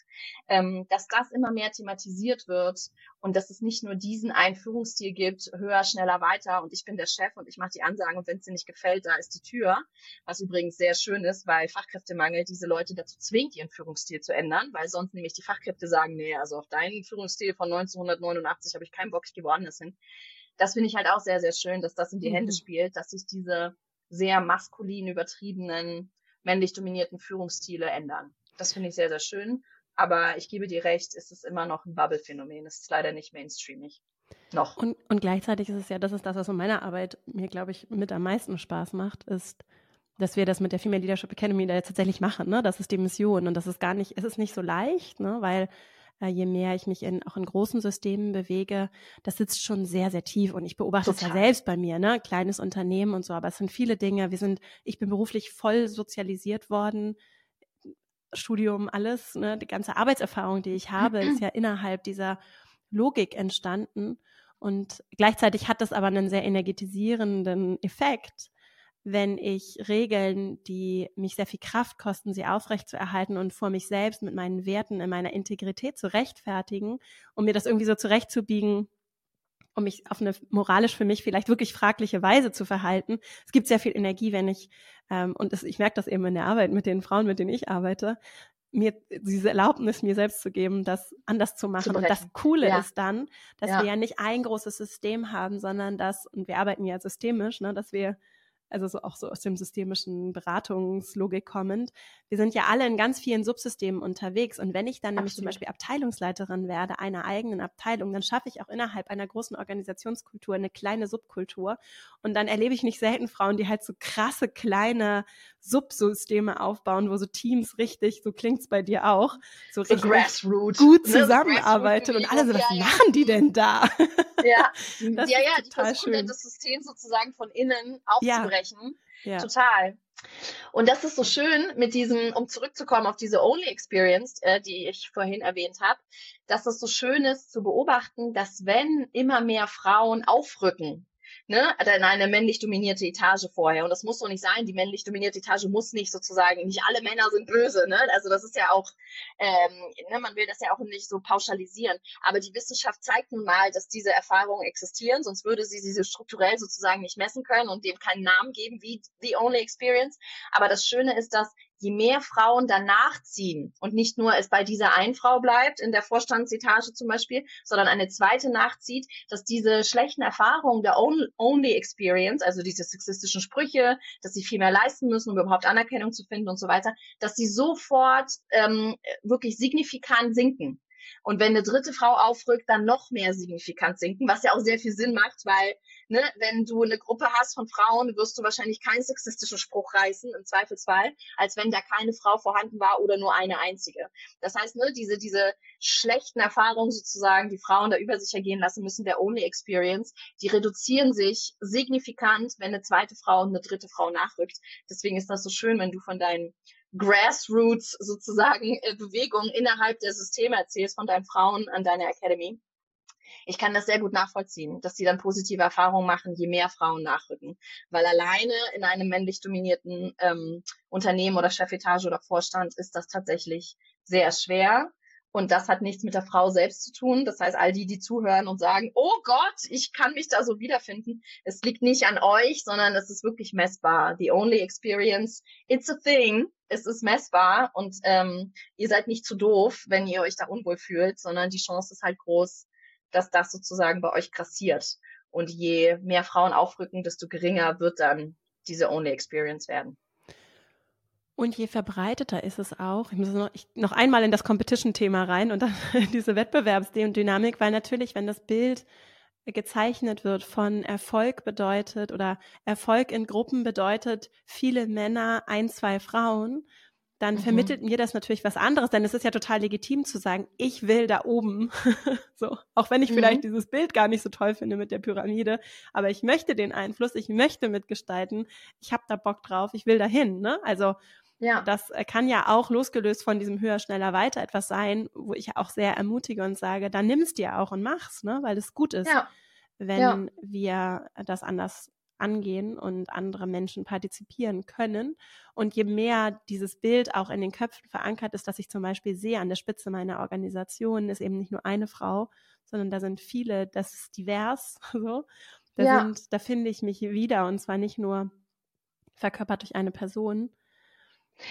ähm, dass das immer mehr thematisiert wird und dass es nicht nur diesen Einführungsstil gibt, höher, schneller, weiter und ich bin der Chef und ich mache die Ansagen und wenn es dir nicht gefällt, da ist die Tür, was übrigens sehr schön ist, weil Fachkräftemangel diese Leute dazu zwingt, ihren Führungsstil zu ändern, weil sonst nämlich die Fachkräfte sagen, nee, also auf deinen Führungsstil von 1989 habe ich keinen Bock, ich gehe woanders hin. Das finde ich halt auch sehr, sehr schön, dass das in die mhm. Hände spielt, dass sich diese sehr maskulin übertriebenen, männlich dominierten Führungsstile ändern. Das finde ich sehr, sehr schön. Aber ich gebe dir recht, es ist immer noch ein Bubble-Phänomen. Es ist leider nicht mainstreamig. Noch. Und, und gleichzeitig ist es ja, das ist das, was in meiner Arbeit mir, glaube ich, mit am meisten Spaß macht, ist, dass wir das mit der Female Leadership Academy da jetzt tatsächlich machen. Ne? Das ist die Mission. Und das ist gar nicht, es ist nicht so leicht, ne? weil äh, je mehr ich mich in, auch in großen Systemen bewege, das sitzt schon sehr, sehr tief. Und ich beobachte Total. es ja selbst bei mir, ne? Kleines Unternehmen und so, aber es sind viele Dinge. Wir sind, ich bin beruflich voll sozialisiert worden Studium, alles, ne, die ganze Arbeitserfahrung, die ich habe, ist ja innerhalb dieser Logik entstanden. Und gleichzeitig hat das aber einen sehr energetisierenden Effekt, wenn ich Regeln, die mich sehr viel Kraft kosten, sie aufrechtzuerhalten und vor mich selbst mit meinen Werten in meiner Integrität zu rechtfertigen, um mir das irgendwie so zurechtzubiegen, um mich auf eine moralisch für mich vielleicht wirklich fragliche Weise zu verhalten. Es gibt sehr viel Energie, wenn ich, ähm, und das, ich merke das eben in der Arbeit mit den Frauen, mit denen ich arbeite, mir diese Erlaubnis mir selbst zu geben, das anders zu machen. Zu und das Coole ja. ist dann, dass ja. wir ja nicht ein großes System haben, sondern dass, und wir arbeiten ja systemisch, ne, dass wir also so auch so aus dem systemischen Beratungslogik kommend. Wir sind ja alle in ganz vielen Subsystemen unterwegs. Und wenn ich dann Absolut. nämlich zum Beispiel Abteilungsleiterin werde einer eigenen Abteilung, dann schaffe ich auch innerhalb einer großen Organisationskultur eine kleine Subkultur. Und dann erlebe ich nicht selten Frauen, die halt so krasse kleine Subsysteme aufbauen, wo so Teams richtig, so klingt's bei dir auch, so, so richtig gut ne, zusammenarbeiten und alle so, was machen die denn da? Ja, das ja, ja, die versuchen schön. das System sozusagen von innen aufzubrechen. Ja. ja. Total. Und das ist so schön mit diesem, um zurückzukommen auf diese Only Experience, äh, die ich vorhin erwähnt habe, dass es so schön ist zu beobachten, dass wenn immer mehr Frauen aufrücken ne, in eine männlich dominierte Etage vorher. Und das muss so nicht sein. Die männlich dominierte Etage muss nicht sozusagen, nicht alle Männer sind böse. Ne? Also das ist ja auch, ähm, ne, man will das ja auch nicht so pauschalisieren. Aber die Wissenschaft zeigt nun mal, dass diese Erfahrungen existieren, sonst würde sie diese strukturell sozusagen nicht messen können und dem keinen Namen geben wie The Only Experience. Aber das Schöne ist, dass je mehr Frauen danach ziehen und nicht nur es bei dieser einen Frau bleibt, in der Vorstandsetage zum Beispiel, sondern eine zweite nachzieht, dass diese schlechten Erfahrungen der Only Experience, also diese sexistischen Sprüche, dass sie viel mehr leisten müssen, um überhaupt Anerkennung zu finden und so weiter, dass sie sofort ähm, wirklich signifikant sinken. Und wenn eine dritte Frau aufrückt, dann noch mehr signifikant sinken, was ja auch sehr viel Sinn macht, weil ne, wenn du eine Gruppe hast von Frauen, wirst du wahrscheinlich keinen sexistischen Spruch reißen, im Zweifelsfall, als wenn da keine Frau vorhanden war oder nur eine einzige. Das heißt, ne, diese, diese schlechten Erfahrungen sozusagen, die Frauen da über sich ergehen lassen müssen, der Only Experience, die reduzieren sich signifikant, wenn eine zweite Frau und eine dritte Frau nachrückt. Deswegen ist das so schön, wenn du von deinen Grassroots sozusagen äh, Bewegung innerhalb der Systeme erzählst von deinen Frauen an deiner Academy. Ich kann das sehr gut nachvollziehen, dass sie dann positive Erfahrungen machen, je mehr Frauen nachrücken. Weil alleine in einem männlich dominierten ähm, Unternehmen oder Chefetage oder Vorstand ist das tatsächlich sehr schwer. Und das hat nichts mit der Frau selbst zu tun. Das heißt, all die, die zuhören und sagen, oh Gott, ich kann mich da so wiederfinden. Es liegt nicht an euch, sondern es ist wirklich messbar. The only experience, it's a thing. Es ist messbar und ähm, ihr seid nicht zu doof, wenn ihr euch da unwohl fühlt, sondern die Chance ist halt groß, dass das sozusagen bei euch grassiert. Und je mehr Frauen aufrücken, desto geringer wird dann diese Only Experience werden. Und je verbreiteter ist es auch, ich muss noch, ich, noch einmal in das Competition-Thema rein und dann diese Wettbewerbsdynamik, weil natürlich, wenn das Bild gezeichnet wird von Erfolg bedeutet oder Erfolg in Gruppen bedeutet viele Männer, ein, zwei Frauen, dann mhm. vermittelt mir das natürlich was anderes, denn es ist ja total legitim zu sagen, ich will da oben. so, auch wenn ich mhm. vielleicht dieses Bild gar nicht so toll finde mit der Pyramide, aber ich möchte den Einfluss, ich möchte mitgestalten, ich habe da Bock drauf, ich will dahin, ne? Also ja. Das äh, kann ja auch losgelöst von diesem höher, schneller, weiter etwas sein, wo ich auch sehr ermutige und sage, dann nimm es dir auch und mach's, ne? weil es gut ist, ja. wenn ja. wir das anders angehen und andere Menschen partizipieren können. Und je mehr dieses Bild auch in den Köpfen verankert ist, dass ich zum Beispiel sehe, an der Spitze meiner Organisation ist eben nicht nur eine Frau, sondern da sind viele, das ist divers, so. Da sind, da finde ich mich wieder und zwar nicht nur verkörpert durch eine Person,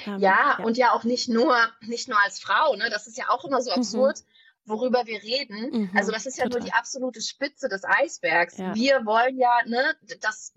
ähm, ja, ja, und ja auch nicht nur, nicht nur als Frau, ne? Das ist ja auch immer so mhm. absurd, mhm. Worüber wir reden. Mhm, also das ist ja total. nur die absolute Spitze des Eisbergs. Ja. Wir wollen ja, ne, dass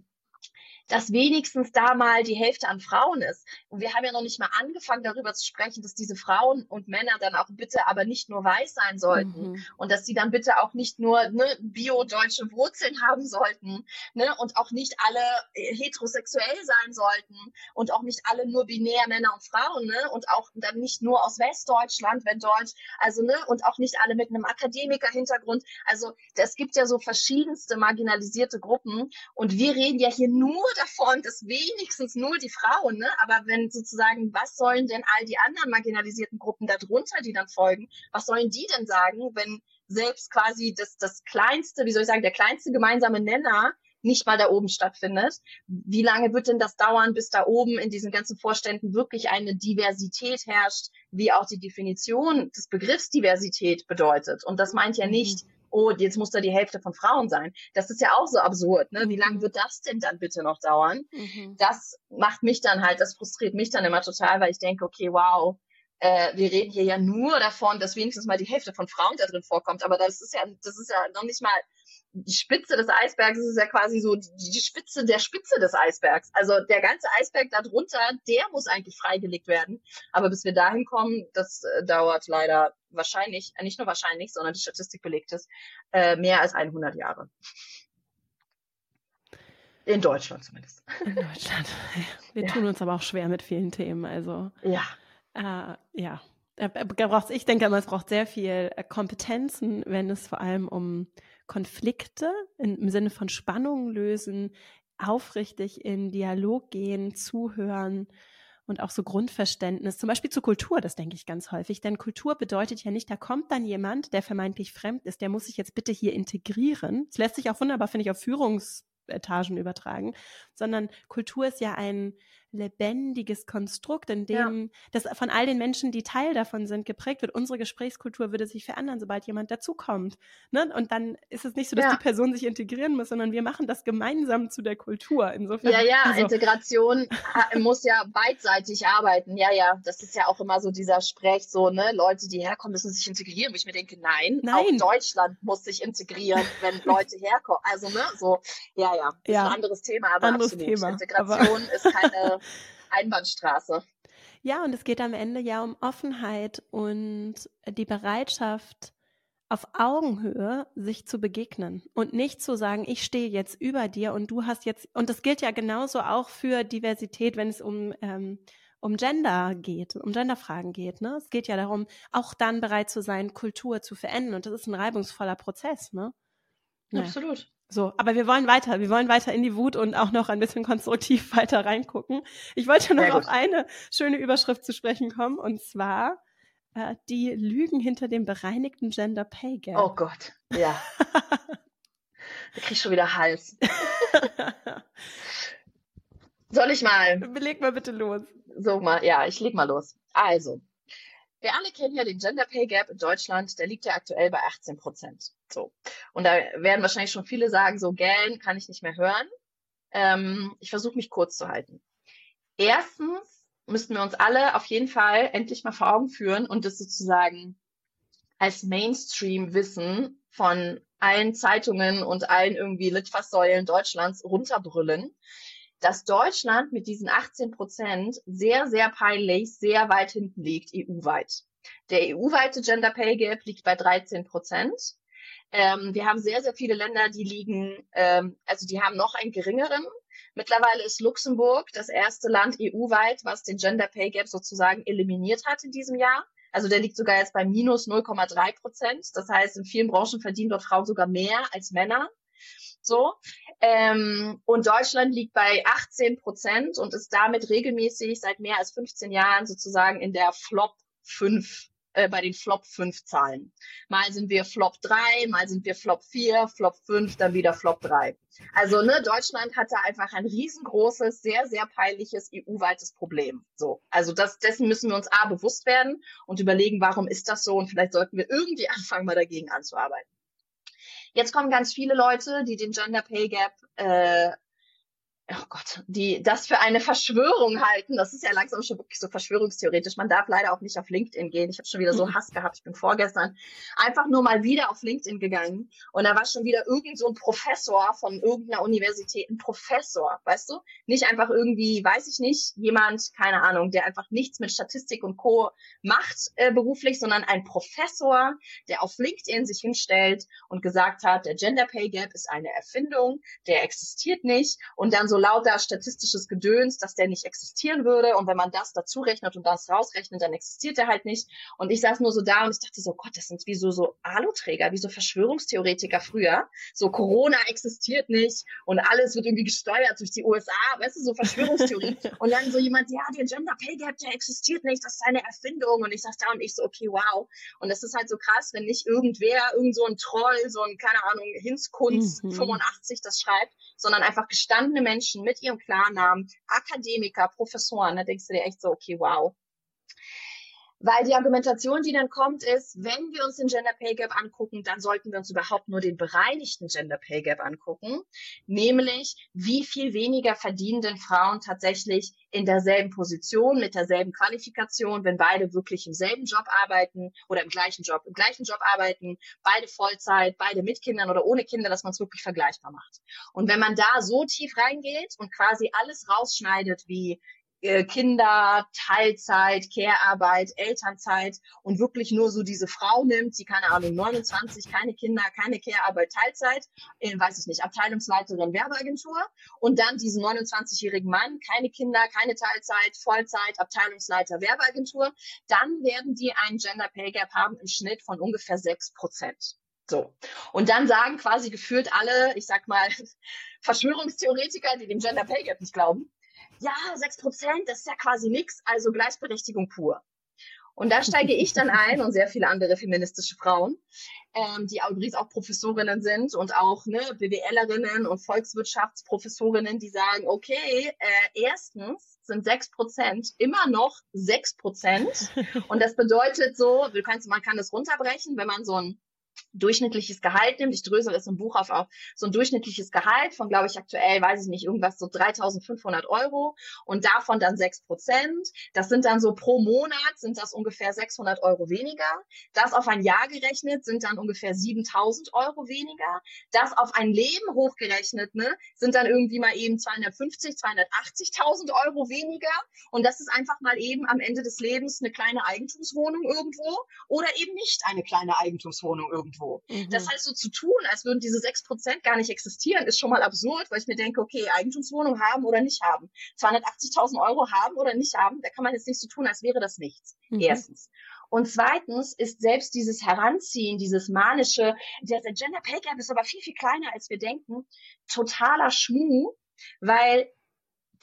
dass wenigstens da mal die Hälfte an Frauen ist. Und wir haben ja noch nicht mal angefangen, darüber zu sprechen, dass diese Frauen und Männer dann auch bitte aber nicht nur weiß sein sollten mhm. und dass sie dann bitte auch nicht nur ne, bio-deutsche Wurzeln haben sollten ne, und auch nicht alle äh, heterosexuell sein sollten und auch nicht alle nur binär Männer und Frauen ne, und auch dann nicht nur aus Westdeutschland, wenn Deutsch, also ne, und auch nicht alle mit einem Akademiker-Hintergrund. Also es gibt ja so verschiedenste marginalisierte Gruppen und wir reden ja hier nur davon, dass wenigstens nur die Frauen, ne? aber wenn sozusagen, was sollen denn all die anderen marginalisierten Gruppen darunter, die dann folgen, was sollen die denn sagen, wenn selbst quasi das, das kleinste, wie soll ich sagen, der kleinste gemeinsame Nenner nicht mal da oben stattfindet. Wie lange wird denn das dauern, bis da oben in diesen ganzen Vorständen wirklich eine Diversität herrscht, wie auch die Definition des Begriffs Diversität bedeutet? Und das meint ja mhm. Oh, jetzt muss da die Hälfte von Frauen sein. Das ist ja auch so absurd. Ne? Wie lange mhm. wird das denn dann bitte noch dauern? Mhm. Das macht mich dann halt, das frustriert mich dann immer total, weil ich denke, okay, wow, äh, wir reden hier ja nur davon, dass wenigstens mal die Hälfte von Frauen da drin vorkommt. Aber das ist ja, das ist ja noch nicht mal die Spitze des Eisbergs ist ja quasi so die, die, Spitze der Spitze des Eisbergs. Also der ganze Eisberg darunter, der muss eigentlich freigelegt werden. Aber bis wir dahin kommen, das äh, dauert leider wahrscheinlich, äh, nicht nur wahrscheinlich, sondern die Statistik belegt es, äh, mehr als 100 Jahre. In Deutschland zumindest. In Deutschland. Wir ja. tun uns aber auch schwer mit vielen Themen. Also ja, äh, ja. Ich denke immer, es braucht sehr viel äh, Kompetenzen, wenn es vor allem um Konflikte im Sinne von Spannungen lösen, aufrichtig in Dialog gehen, zuhören und auch so Grundverständnis, zum Beispiel zur Kultur, das denke ich ganz häufig. Denn Kultur bedeutet ja nicht, da kommt dann jemand, der vermeintlich fremd ist, der muss sich jetzt bitte hier integrieren. Das lässt sich auch wunderbar, finde ich, auf Führungsetagen übertragen, sondern Kultur ist ja ein lebendiges Konstrukt, in dem ja. das von all den Menschen, die Teil davon sind, geprägt wird. Unsere Gesprächskultur würde sich verändern, sobald jemand dazukommt. Ne? Und dann ist es nicht so, dass ja. die Person sich integrieren muss, sondern wir machen das gemeinsam zu der Kultur. Insofern. Ja, ja, also. Integration muss ja beidseitig arbeiten. Ja, ja, das ist ja auch immer so dieser Sprech, so, ne, Leute, die herkommen, müssen sich integrieren. Wo ich mir denke, nein, nein. auch Deutschland muss sich integrieren, wenn Leute herkommen. Also, ne, so, ja, ja, ist ja. ein anderes Thema, aber anderes absolut. Thema. Integration aber... ist keine Einbahnstraße. Ja, und es geht am Ende ja um Offenheit und die Bereitschaft, auf Augenhöhe sich zu begegnen und nicht zu sagen, ich stehe jetzt über dir und du hast jetzt, und das gilt ja genauso auch für Diversität, wenn es um, ähm, um Gender geht, um Genderfragen geht. Ne? Es geht ja darum, auch dann bereit zu sein, Kultur zu verändern. Und das ist ein reibungsvoller Prozess. Ne? Naja. Absolut. So, aber wir wollen weiter. Wir wollen weiter in die Wut und auch noch ein bisschen konstruktiv weiter reingucken. Ich wollte noch auf eine schöne Überschrift zu sprechen kommen und zwar äh, die Lügen hinter dem bereinigten Gender Pay Gap. Oh Gott, ja. da krieg ich schon wieder Hals. Soll ich mal? Leg mal bitte los. So mal, ja, ich leg mal los. Also, wir alle kennen ja den Gender Pay Gap in Deutschland, der liegt ja aktuell bei 18 Prozent. So. Und da werden wahrscheinlich schon viele sagen, so gähn kann ich nicht mehr hören. Ähm, ich versuche mich kurz zu halten. Erstens müssten wir uns alle auf jeden Fall endlich mal vor Augen führen und das sozusagen als Mainstream-Wissen von allen Zeitungen und allen irgendwie Litfaßsäulen Deutschlands runterbrüllen, dass Deutschland mit diesen 18 Prozent sehr, sehr peinlich, sehr weit hinten liegt, EU-weit. Der EU-weite Gender Pay Gap liegt bei 13 Prozent. Ähm, wir haben sehr, sehr viele Länder, die liegen, ähm, also die haben noch einen geringeren. Mittlerweile ist Luxemburg das erste Land EU-weit, was den Gender Pay Gap sozusagen eliminiert hat in diesem Jahr. Also der liegt sogar jetzt bei minus 0,3 Prozent. Das heißt, in vielen Branchen verdienen dort Frauen sogar mehr als Männer. So. Ähm, und Deutschland liegt bei 18 Prozent und ist damit regelmäßig seit mehr als 15 Jahren sozusagen in der Flop 5 äh, bei den Flop 5 Zahlen. Mal sind wir Flop 3, mal sind wir Flop 4, Flop 5, dann wieder Flop 3. Also ne, Deutschland hatte einfach ein riesengroßes, sehr, sehr peinliches EU-weites Problem. So, also das, dessen müssen wir uns A bewusst werden und überlegen, warum ist das so und vielleicht sollten wir irgendwie anfangen, mal dagegen anzuarbeiten. Jetzt kommen ganz viele Leute, die den Gender Pay Gap äh, oh Gott, die das für eine Verschwörung halten. Das ist ja langsam schon wirklich so verschwörungstheoretisch. Man darf leider auch nicht auf LinkedIn gehen. Ich habe schon wieder so. Hass gehabt. Ich bin vorgestern einfach nur mal wieder auf LinkedIn gegangen und da war schon wieder irgend so ein Professor von irgendeiner Universität, ein Professor, weißt du? Nicht einfach irgendwie, weiß ich nicht, jemand, keine Ahnung, der einfach nichts mit Statistik und Co. macht äh, beruflich, sondern ein Professor, der auf LinkedIn sich hinstellt und gesagt hat, der Gender Pay Gap ist eine Erfindung, der existiert nicht und dann so lauter statistisches Gedöns, dass der nicht existieren würde. Und wenn man das dazu rechnet und das rausrechnet, dann existiert er halt nicht. Und ich saß nur so da und ich dachte so, Gott, das sind wie so, so Aluträger, wie so Verschwörungstheoretiker früher. So Corona existiert nicht und alles wird irgendwie gesteuert durch die USA, weißt du, so Verschwörungstheorie. und dann so jemand, ja, der Gender Pay Gap, der existiert nicht, das ist eine Erfindung. Und ich saß da und ich so, okay, wow. Und das ist halt so krass, wenn nicht irgendwer, irgend so ein Troll, so ein, keine Ahnung, Hinzkunst mhm. 85 das schreibt, sondern einfach gestandene Menschen, Menschen mit ihrem Klarnamen, Akademiker, Professoren, da denkst du dir echt so, okay, wow. Weil die Argumentation, die dann kommt, ist, wenn wir uns den Gender Pay Gap angucken, dann sollten wir uns überhaupt nur den bereinigten Gender Pay Gap angucken, nämlich wie viel weniger verdienen denn Frauen tatsächlich in derselben Position, mit derselben Qualifikation, wenn beide wirklich im selben Job arbeiten oder im gleichen Job, im gleichen Job arbeiten, beide Vollzeit, beide mit Kindern oder ohne Kinder, dass man es wirklich vergleichbar macht. Und wenn man da so tief reingeht und quasi alles rausschneidet, wie Kinder, Teilzeit, Care-Arbeit, Elternzeit und wirklich nur so diese Frau nimmt, die keine Ahnung, 29, keine Kinder, keine Care-Arbeit, Teilzeit, in, äh, weiß ich nicht, Abteilungsleiterin Werbeagentur und dann diesen 29-jährigen Mann, keine Kinder, keine Teilzeit, Vollzeit, Abteilungsleiter Werbeagentur, dann werden die einen Gender Pay Gap haben im Schnitt von ungefähr 6 Prozent. So. Und dann sagen quasi gefühlt alle, ich sag mal, Verschwörungstheoretiker, die dem Gender Pay Gap nicht glauben, ja, sechs Prozent, das ist ja quasi nichts, also Gleichberechtigung pur. Und da steige ich dann ein und sehr viele andere feministische Frauen. ähm, die übrigens auch Professorinnen sind und auch ne, BWLerinnen und Volkswirtschaftsprofessorinnen, die sagen, okay, äh, erstens sind sechs Prozent immer noch sechs Prozent. Und das bedeutet so, du kannst, man kann das runterbrechen, wenn man so ein durchschnittliches Gehalt nimmt. Ich drösel es im Buch auf, auf so ein durchschnittliches Gehalt von, glaube ich, aktuell, weiß ich nicht, irgendwas so 3.500 Euro und davon dann 6 Prozent. Das sind dann so pro Monat sind das ungefähr 600 Euro weniger. Das auf ein Jahr gerechnet sind dann ungefähr 7.000 Euro weniger. Das auf ein Leben hochgerechnet ne, sind dann irgendwie mal eben 250, 280.000 Euro weniger. Und das ist einfach mal eben am Ende des Lebens eine kleine Eigentumswohnung irgendwo oder eben nicht eine kleine Eigentumswohnung irgendwo irgendwo. Mhm. Das heißt, so zu tun, als würden diese sechs Prozent gar nicht existieren, ist schon mal absurd, weil ich mir denke, okay, Eigentumswohnung haben oder nicht haben. 280.000 Euro haben oder nicht haben, da kann man jetzt nicht so tun, als wäre das nichts. Mhm. Erstens. Und zweitens ist selbst dieses Heranziehen, dieses manische, der, der Gender Pay Gap ist aber viel, viel kleiner, als wir denken, totaler Schmuh, weil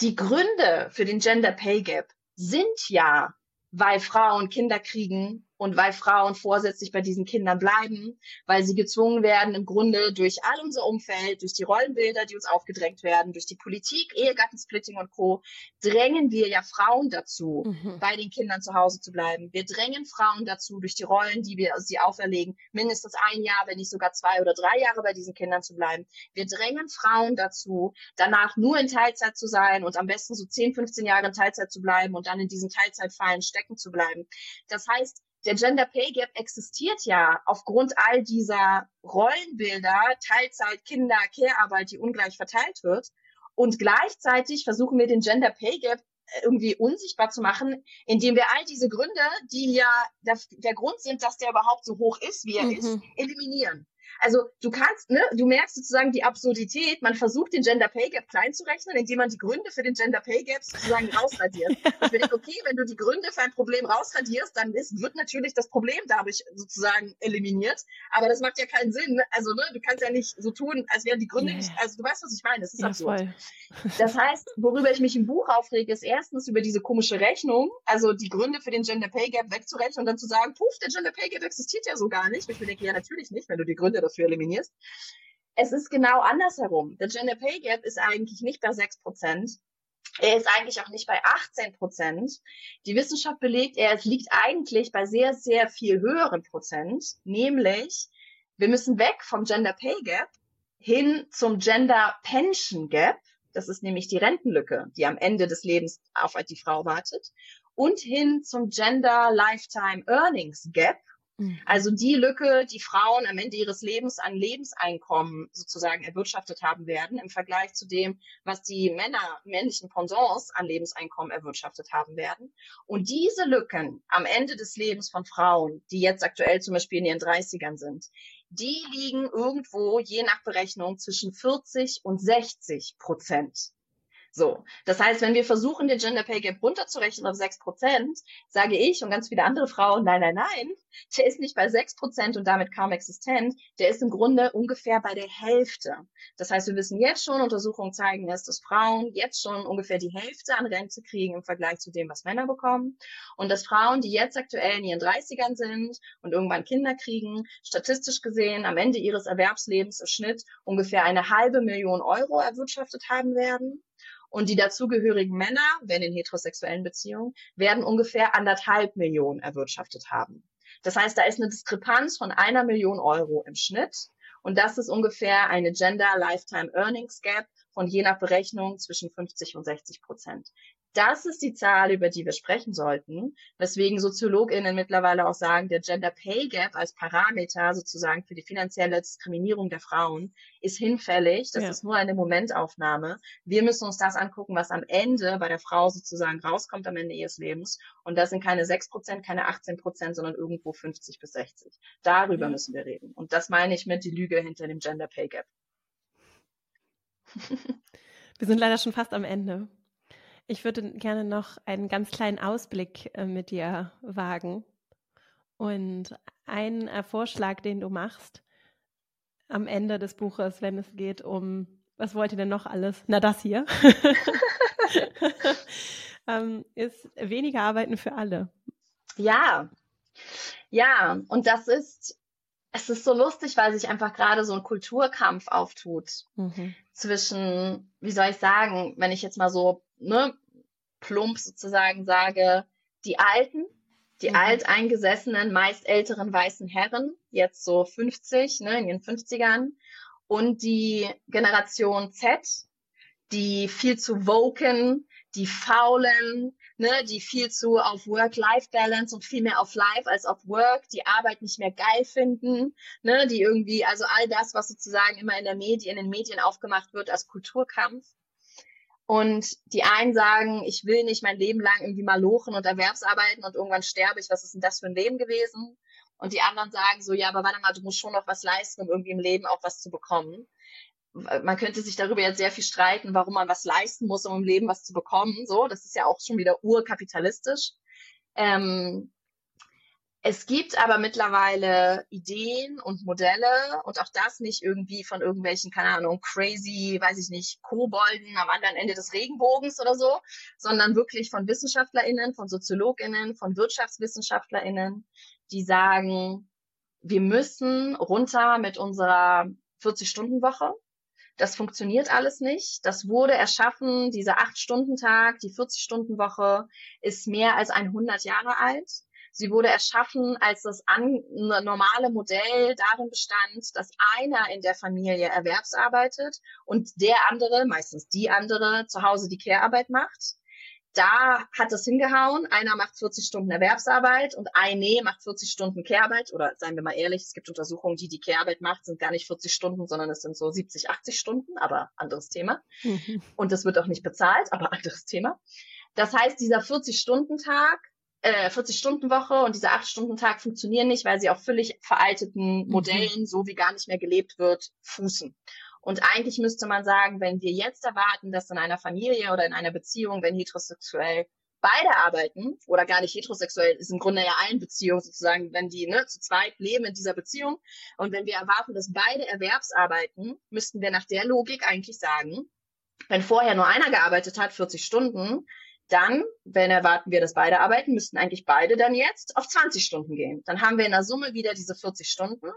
die Gründe für den Gender Pay Gap sind ja, weil Frauen Kinder kriegen und weil Frauen vorsätzlich bei diesen Kindern bleiben, weil sie gezwungen werden, im Grunde durch all unser Umfeld, durch die Rollenbilder, die uns aufgedrängt werden, durch die Politik, Ehegattensplitting und Co., drängen wir ja Frauen dazu, mhm. bei den Kindern zu Hause zu bleiben. Wir drängen Frauen dazu, durch die Rollen, die wir sie auferlegen, mindestens ein Jahr, wenn nicht sogar zwei oder drei Jahre bei diesen Kindern zu bleiben. Wir drängen Frauen dazu, danach nur in Teilzeit zu sein und am besten so 10, 15 Jahre in Teilzeit zu bleiben und dann in diesen Teilzeitfallen stecken zu bleiben. Das heißt, der Gender Pay Gap existiert ja aufgrund all dieser Rollenbilder, Teilzeit, Kinder, Care-Arbeit, die ungleich verteilt wird. Und gleichzeitig versuchen wir den Gender Pay Gap äh, irgendwie unsichtbar zu machen, indem wir all diese Gründe, die ja der, der Grund sind, dass der überhaupt so hoch ist, wie er mhm. ist, eliminieren. Also du kannst, ne, du merkst sozusagen die Absurdität, man versucht den Gender Pay Gap klein zu rechnen, indem man die Gründe für den Gender Pay Gap sozusagen rausradiert. ich denke, okay, wenn du die Gründe für ein Problem rausradierst, dann ist, wird natürlich das Problem dadurch sozusagen eliminiert. Aber das macht ja keinen Sinn. Also, ne, du kannst ja nicht so tun, als wären die Gründe yeah. nicht, also du weißt, was ich meine, das ist ja, absurd. Voll. Das heißt, worüber ich mich im Buch aufrege, ist erstens über diese komische Rechnung, also die Gründe für den Gender Pay Gap wegzurechnen und dann zu sagen, puff, der Gender Pay Gap existiert ja so gar nicht. ich mir denke, ja, natürlich nicht, wenn du die Gründe dafür eliminierst. Es ist genau andersherum. Der Gender Pay Gap ist eigentlich nicht bei 6 Prozent. Er ist eigentlich auch nicht bei 18 Prozent. Die Wissenschaft belegt, er liegt eigentlich bei sehr, sehr viel höheren Prozent. Nämlich, wir müssen weg vom Gender Pay Gap hin zum Gender Pension Gap. Das ist nämlich die Rentenlücke, die am Ende des Lebens auf die Frau wartet. Und hin zum Gender Lifetime Earnings Gap. Mhm. Also die Lücke, die Frauen am Ende ihres Lebens an Lebenseinkommen sozusagen erwirtschaftet haben werden, im Vergleich zu dem, was die Männer, männlichen Pendants an Lebenseinkommen erwirtschaftet haben werden. Und diese Lücken am Ende des Lebens von Frauen, die jetzt aktuell zum Beispiel in ihren 30ern sind, die liegen irgendwo je nach Berechnung zwischen 40 und 60 Prozent. So. Das heißt, wenn wir versuchen, den Gender Pay Gap runterzurechnen auf sechs Prozent, sage ich und ganz viele andere Frauen, nein, nein, nein, der ist nicht bei sechs Prozent und damit kaum existent. Der ist im Grunde ungefähr bei der Hälfte. Das heißt, wir wissen jetzt schon, Untersuchungen zeigen es, dass Frauen jetzt schon ungefähr die Hälfte an Rente kriegen im Vergleich zu dem, was Männer bekommen. Und dass Frauen, die jetzt aktuell in ihren 30ern sind und irgendwann Kinder kriegen, statistisch gesehen am Ende ihres Erwerbslebens im Schnitt ungefähr eine halbe Million Euro erwirtschaftet haben werden. Und die dazugehörigen Männer, wenn in heterosexuellen Beziehungen, werden ungefähr anderthalb Millionen erwirtschaftet haben. Das heißt, da ist eine Diskrepanz von einer Million Euro im Schnitt. Und das ist ungefähr eine Gender Lifetime Earnings Gap von je nach Berechnung zwischen 50 und 60 Prozent. Das ist die Zahl, über die wir sprechen sollten, weswegen SoziologInnen mittlerweile auch sagen, der Gender Pay Gap als Parameter sozusagen für die finanzielle Diskriminierung der Frauen ist hinfällig. Das ja. ist nur eine Momentaufnahme. Wir müssen uns das angucken, was am Ende bei der Frau sozusagen rauskommt am Ende ihres Lebens. Und das sind keine 6 Prozent, keine 18 Prozent, sondern irgendwo 50 bis 60. Darüber ja. müssen wir reden. Und das meine ich mit die Lüge hinter dem Gender Pay Gap. Wir sind leider schon fast am Ende. Ich würde gerne noch einen ganz kleinen Ausblick äh, mit dir wagen. Und einen äh, Vorschlag, den du machst am Ende des Buches, wenn es geht um, was wollt ihr denn noch alles? Na, das hier. ähm, ist weniger Arbeiten für alle. Ja, ja, und das ist es ist so lustig, weil sich einfach gerade so ein Kulturkampf auftut mhm. zwischen, wie soll ich sagen, wenn ich jetzt mal so ne, plump sozusagen sage, die Alten, die mhm. alteingesessenen, meist älteren weißen Herren, jetzt so 50, ne, in ihren 50ern, und die Generation Z, die viel zu woken, die faulen, ne, die viel zu auf Work-Life-Balance und viel mehr auf Life als auf Work, die Arbeit nicht mehr geil finden, ne, die irgendwie, also all das, was sozusagen immer in der Medien, in den Medien aufgemacht wird als Kulturkampf. Und die einen sagen, ich will nicht mein Leben lang irgendwie mal lochen und Erwerbsarbeiten und irgendwann sterbe ich. Was ist denn das für ein Leben gewesen? Und die anderen sagen so, ja, aber warte mal, du musst schon noch was leisten, um irgendwie im Leben auch was zu bekommen man könnte sich darüber jetzt sehr viel streiten, warum man was leisten muss, um im Leben was zu bekommen. So, das ist ja auch schon wieder urkapitalistisch. Ähm, es gibt aber mittlerweile Ideen und Modelle und auch das nicht irgendwie von irgendwelchen, keine Ahnung, crazy, weiß ich nicht, Kobolden am anderen Ende des Regenbogens oder so, sondern wirklich von WissenschaftlerInnen, von SoziologInnen, von WirtschaftswissenschaftlerInnen, die sagen, wir müssen runter mit unserer 40-Stunden-Woche. Das funktioniert alles nicht. Das wurde erschaffen, dieser Acht-Stunden-Tag, die 40-Stunden-Woche ist mehr als 100 Jahre alt. Sie wurde erschaffen, als das an, normale Modell darin bestand, dass einer in der Familie erwerbsarbeitet und der andere, meistens die andere, zu Hause die Care-Arbeit macht da hat es hingehauen. Einer macht 40 Stunden Erwerbsarbeit und eine macht 40 Stunden Kehrarbeit. Oder seien wir mal ehrlich, es gibt Untersuchungen, die die Kehrarbeit macht, sind gar nicht 40 Stunden, sondern es sind so 70, 80 Stunden, aber anderes Thema. Mhm. Und das wird auch nicht bezahlt, aber anderes Thema. Das heißt, dieser 40-Stunden-Tag, äh, 40-Stunden-Woche und dieser 8-Stunden-Tag funktionieren nicht, weil sie auf völlig veralteten mhm. Modellen, mhm. so wie gar nicht mehr gelebt wird, fußen. Und eigentlich müsste man sagen, wenn wir jetzt erwarten, dass in einer Familie oder in einer Beziehung, wenn heterosexuell beide arbeiten oder gar nicht heterosexuell, ist im Grunde ja allen Beziehungen sozusagen, wenn die ne, zu zweit leben in dieser Beziehung und wenn wir erwarten, dass beide Erwerbsarbeiten, müssten wir nach der Logik eigentlich sagen, wenn vorher nur einer gearbeitet hat, 40 Stunden, dann, wenn erwarten wir, dass beide arbeiten, müssten eigentlich beide dann jetzt auf 20 Stunden gehen. Dann haben wir in der Summe wieder diese 40 Stunden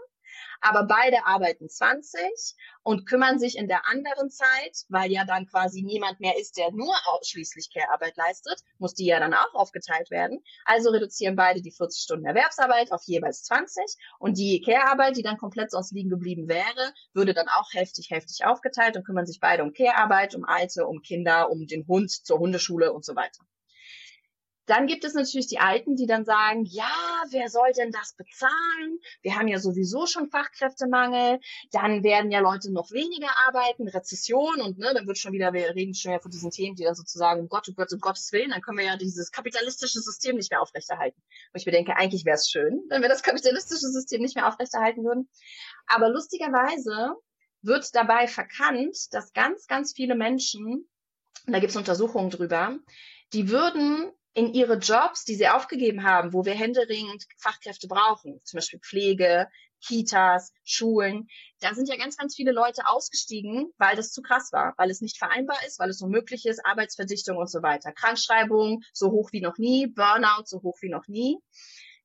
aber beide arbeiten 20 und kümmern sich in der anderen Zeit, weil ja dann quasi niemand mehr ist, der nur ausschließlich Care-Arbeit leistet, muss die ja dann auch aufgeteilt werden. Also reduzieren beide die 40 Stunden Erwerbsarbeit auf jeweils 20 und die Care-Arbeit, die dann komplett sonst liegen geblieben wäre, würde dann auch heftig, heftig aufgeteilt und kümmern sich beide um Care-Arbeit, um Alte, um Kinder, um den Hund zur Hundeschule und so weiter. Dann gibt es natürlich die Alten, die dann sagen, ja, wer soll denn das bezahlen? Wir haben ja sowieso schon Fachkräftemangel. Dann werden ja Leute noch weniger arbeiten, Rezession und ne, dann wird schon wieder, wir reden schon ja von diesen Themen, die dann sozusagen, um Gott, um Gott, um Gottes Willen, dann können wir ja dieses kapitalistische System nicht mehr aufrechterhalten. Und ich bedenke, eigentlich wäre es schön, wenn wir das kapitalistische System nicht mehr aufrechterhalten würden. Aber lustigerweise wird dabei verkannt, dass ganz, ganz viele Menschen, und da gibt es Untersuchungen drüber, die würden in ihre Jobs, die sie aufgegeben haben, wo wir händeringend Fachkräfte brauchen, zum Beispiel Pflege, Kitas, Schulen, da sind ja ganz, ganz viele Leute ausgestiegen, weil das zu krass war, weil es nicht vereinbar ist, weil es unmöglich ist, Arbeitsverdichtung und so weiter. Krankschreibung so hoch wie noch nie, Burnout so hoch wie noch nie.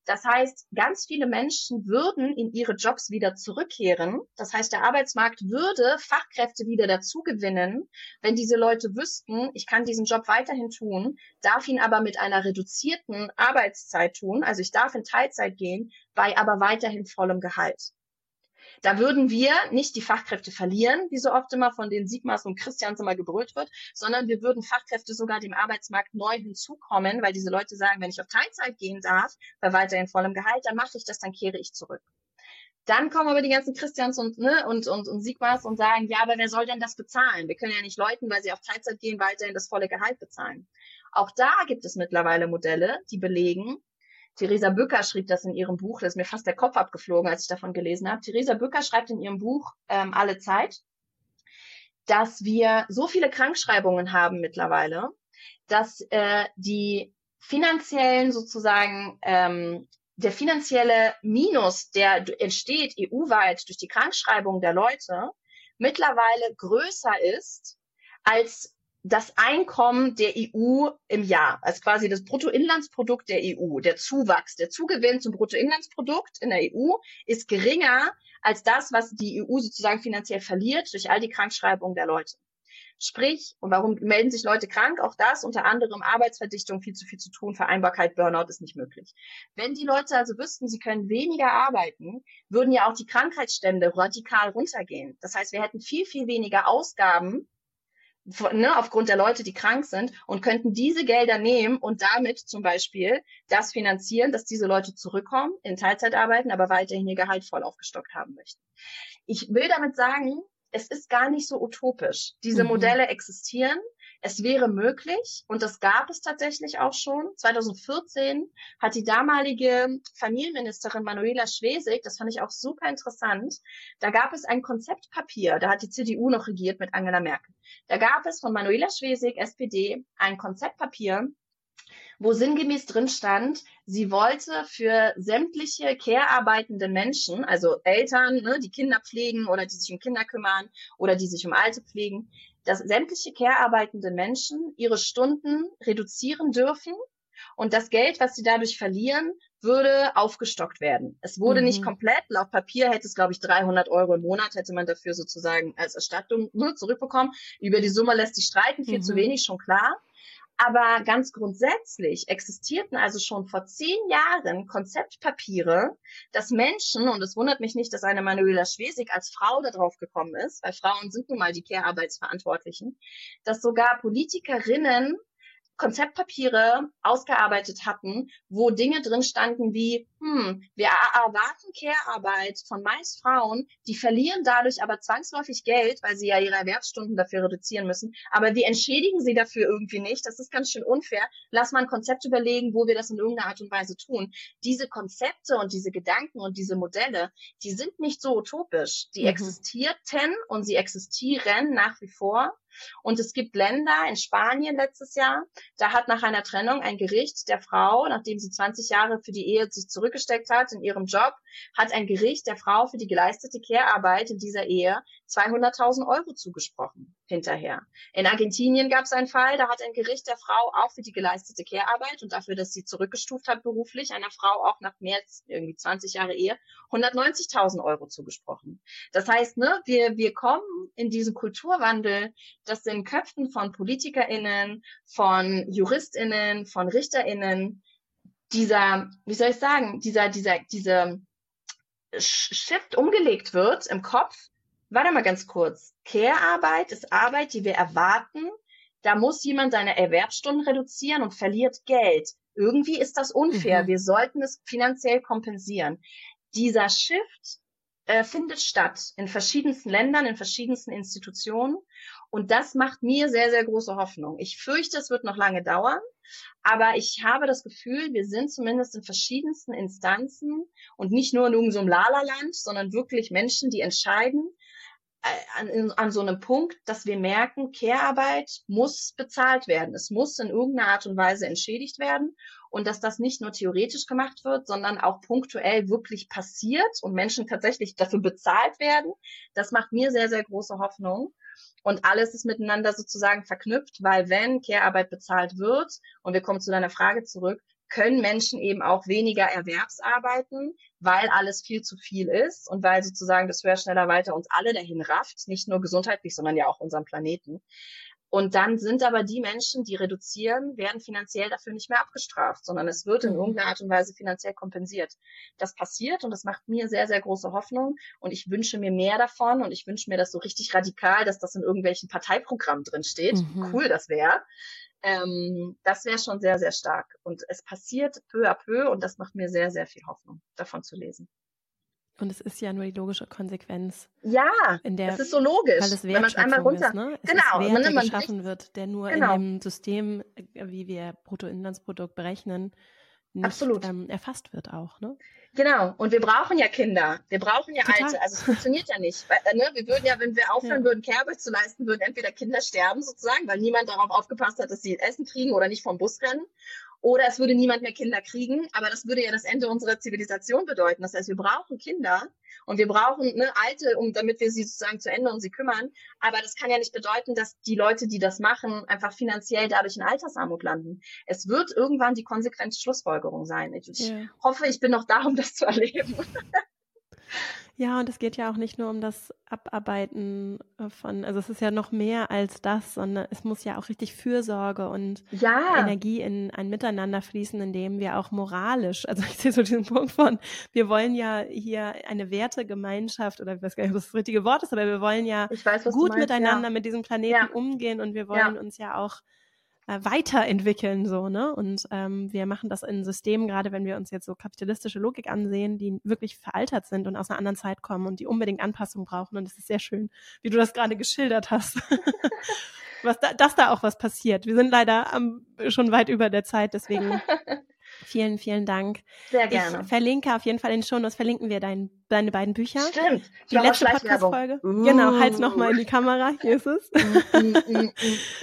Das heißt, ganz viele Menschen würden in ihre Jobs wieder zurückkehren. Das heißt, der Arbeitsmarkt würde Fachkräfte wieder dazugewinnen, wenn diese Leute wüssten, ich kann diesen Job weiterhin tun, darf ihn aber mit einer reduzierten Arbeitszeit tun. Also ich darf in Teilzeit gehen, bei aber weiterhin vollem Gehalt. Da würden wir nicht die Fachkräfte verlieren, wie so oft immer von den Sigmas und Christians immer gebrüllt wird, sondern wir würden Fachkräfte sogar dem Arbeitsmarkt neu hinzukommen, weil diese Leute sagen, wenn ich auf Teilzeit gehen darf, bei weiterhin vollem Gehalt, dann mache ich das, dann kehre ich zurück. Dann kommen aber die ganzen Christians und, ne, und, und, und Sigmas und sagen, ja, aber wer soll denn das bezahlen? Wir können ja nicht Leuten, weil sie auf Teilzeit gehen, weiterhin das volle Gehalt bezahlen. Auch da gibt es mittlerweile Modelle, die belegen, Theresa Bücker schrieb das in ihrem Buch, da ist mir fast der Kopf abgeflogen, als ich davon gelesen habe. Theresa Bücker schreibt in ihrem Buch ähm, Alle Zeit, dass wir so viele Krankschreibungen haben mittlerweile, dass äh, die finanziellen sozusagen ähm, der finanzielle Minus, der entsteht EU-weit durch die Krankschreibung der Leute, mittlerweile größer ist als das Einkommen der EU im Jahr, also quasi das Bruttoinlandsprodukt der EU, der Zuwachs, der Zugewinn zum Bruttoinlandsprodukt in der EU ist geringer als das, was die EU sozusagen finanziell verliert durch all die Krankschreibungen der Leute. Sprich, und warum melden sich Leute krank? Auch das, unter anderem Arbeitsverdichtung, viel zu viel zu tun, Vereinbarkeit, Burnout ist nicht möglich. Wenn die Leute also wüssten, sie können weniger arbeiten, würden ja auch die Krankheitsstände radikal runtergehen. Das heißt, wir hätten viel, viel weniger Ausgaben ne, aufgrund der Leute, die krank sind und könnten diese Gelder nehmen und damit zum Beispiel das finanzieren, dass diese Leute zurückkommen, in Teilzeit arbeiten, aber weiterhin ihr Gehalt voll aufgestockt haben möchten. Ich will damit sagen, es ist gar nicht so utopisch. Diese mhm. Modelle existieren. Es wäre möglich und das gab es tatsächlich auch schon. 2014 hat die damalige Familienministerin Manuela Schwesig, das fand ich auch super interessant, da gab es ein Konzeptpapier, da hat die CDU noch regiert mit Angela Merkel. Da gab es von Manuela Schwesig, SPD, ein Konzeptpapier, wo sinngemäß drin stand, sie wollte für sämtliche care-arbeitende Menschen, also Eltern, ne, die Kinder pflegen oder die sich um Kinder kümmern oder die sich um Alte pflegen, dass sämtliche care-arbeitende Menschen ihre Stunden reduzieren dürfen und das Geld, was sie dadurch verlieren, würde aufgestockt werden. Es wurde mhm. nicht komplett. Laut Papier hätte es, glaube ich, 300 Euro im Monat hätte man dafür sozusagen als Erstattung nur zurückbekommen. Über die Summe lässt sich streiten, viel mhm. zu wenig, schon klar. Aber ganz grundsätzlich existierten also schon vor zehn Jahren Konzeptpapiere, dass Menschen, und es wundert mich nicht, dass eine Manuela Schwesig als Frau darauf gekommen ist, weil Frauen sind nun mal die Care-Arbeitsverantwortlichen, dass sogar Politikerinnen Konzeptpapiere ausgearbeitet hatten, wo Dinge drin standen wie, hm, wir erwarten Care-Arbeit von meist Frauen, die verlieren dadurch aber zwangsläufig Geld, weil sie ja ihre Erwerbsstunden dafür reduzieren müssen. Aber wir entschädigen sie dafür irgendwie nicht. Das ist ganz schön unfair. Lass mal ein Konzept überlegen, wo wir das in irgendeiner Art und Weise tun. Diese Konzepte und diese Gedanken und diese Modelle, die sind nicht so utopisch. Die mhm. existierten und sie existieren nach wie vor. Und es gibt Länder, in Spanien letztes Jahr, da hat nach einer Trennung ein Gericht der Frau, nachdem sie 20 Jahre für die Ehe sich zurückgesteckt hat in ihrem Job, hat ein Gericht der Frau für die geleistete Care-Arbeit in dieser Ehe 200.000 Euro zugesprochen hinterher. In Argentinien gab es einen Fall, da hat ein Gericht der Frau auch für die geleistete Care-Arbeit und dafür, dass sie zurückgestuft hat beruflich, einer Frau auch nach mehr als irgendwie 20 Jahre Ehe 190.000 Euro zugesprochen. Das heißt, ne, wir, wir kommen in diesen Kulturwandel, dass in Köpfen von PolitikerInnen, von JuristInnen, von RichterInnen dieser, wie soll ich sagen, dieser, dieser, diese Shift umgelegt wird im Kopf. Warte mal ganz kurz. Care-Arbeit ist Arbeit, die wir erwarten. Da muss jemand seine Erwerbsstunden reduzieren und verliert Geld. Irgendwie ist das unfair. Mhm. Wir sollten es finanziell kompensieren. Dieser Shift äh, findet statt in verschiedensten Ländern, in verschiedensten Institutionen. Und das macht mir sehr, sehr große Hoffnung. Ich fürchte, es wird noch lange dauern, aber ich habe das Gefühl, wir sind zumindest in verschiedensten Instanzen und nicht nur in irgendeinem Lala-Land, sondern wirklich Menschen, die entscheiden, an, an so einem Punkt, dass wir merken, Care-Arbeit muss bezahlt werden. Es muss in irgendeiner Art und Weise entschädigt werden und dass das nicht nur theoretisch gemacht wird, sondern auch punktuell wirklich passiert und Menschen tatsächlich dafür bezahlt werden. Das macht mir sehr, sehr große Hoffnung. Und alles ist miteinander sozusagen verknüpft, weil wenn Care-Arbeit bezahlt wird, und wir kommen zu deiner Frage zurück, können Menschen eben auch weniger Erwerbsarbeiten, weil alles viel zu viel ist und weil sozusagen das höher, schneller, weiter uns alle dahin rafft, nicht nur gesundheitlich, sondern ja auch unseren Planeten. Und dann sind aber die Menschen, die reduzieren, werden finanziell dafür nicht mehr abgestraft, sondern es wird in mhm. irgendeiner Art und Weise finanziell kompensiert. Das passiert und das macht mir sehr, sehr große Hoffnung. Und ich wünsche mir mehr davon und ich wünsche mir das so richtig radikal, dass das in irgendwelchen Parteiprogrammen drin steht. Mhm. Cool das wäre. Ähm, das wäre schon sehr, sehr stark. Und es passiert peu à peu und das macht mir sehr, sehr viel Hoffnung, davon zu lesen. Und es ist ja nur die logische Konsequenz. Ja, in der, es ist so logisch, weil es wenn man einmal runter, ist, ne? es genau, ist Wert, der geschaffen wird, der nur genau. in dem System, äh, wie wir Bruttoinlandsprodukt berechnen, nicht ähm, erfasst wird auch. Ne? Genau. Und wir brauchen ja Kinder. Wir brauchen ja Total. Alte. Also es funktioniert ja nicht. Weil, äh, ne? Wir würden ja, wenn wir aufhören ja. würden, Care zu leisten, würden entweder Kinder sterben sozusagen, weil niemand darauf aufgepasst hat, dass sie Essen kriegen oder nicht vom Bus rennen. Oder es würde niemand mehr Kinder kriegen, aber das würde ja das Ende unserer Zivilisation bedeuten. Das heißt, wir brauchen Kinder und wir brauchen ne, Alte, um, damit wir sie sozusagen zu Ende um sie kümmern. Aber das kann ja nicht bedeuten, dass die Leute, die das machen, einfach finanziell dadurch in Altersarmut landen. Es wird irgendwann die konsequente Schlussfolgerung sein. Ich, ja. hoffe, ich bin noch da, um das zu erleben. Ja, und es geht ja auch nicht nur um das Abarbeiten äh, von, also es ist ja noch mehr als das, sondern es muss ja auch richtig Fürsorge und ja. Energie in ein Miteinander fließen, in dem wir auch moralisch, also ich sehe so diesen Punkt von, wir wollen ja hier eine Wertegemeinschaft oder ich weiß gar nicht, was das richtige Wort ist, aber wir wollen ja weiß, gut meinst, miteinander ja. mit diesem Planeten ja. umgehen und wir wollen uns ja auch äh, weiterentwickeln, so, ne? Und ähm, wir machen das in Systemen, gerade wenn wir uns jetzt so kapitalistische Logik ansehen, die wirklich veraltert sind und aus einer anderen Zeit kommen und die unbedingt Anpassung brauchen. Und es ist sehr schön, wie du das gerade geschildert hast. was da, dass da auch was passiert. Wir sind leider am, schon weit über der Zeit, deswegen Vielen, vielen Dank. Sehr gerne. Ich verlinke auf jeden Fall in den Shownotes, verlinken wir dein, deine beiden Bücher. Stimmt. Die letzte Podcast-Folge. Uh. Genau, halt's nochmal in die Kamera. Hier ist es. Mm, mm, mm,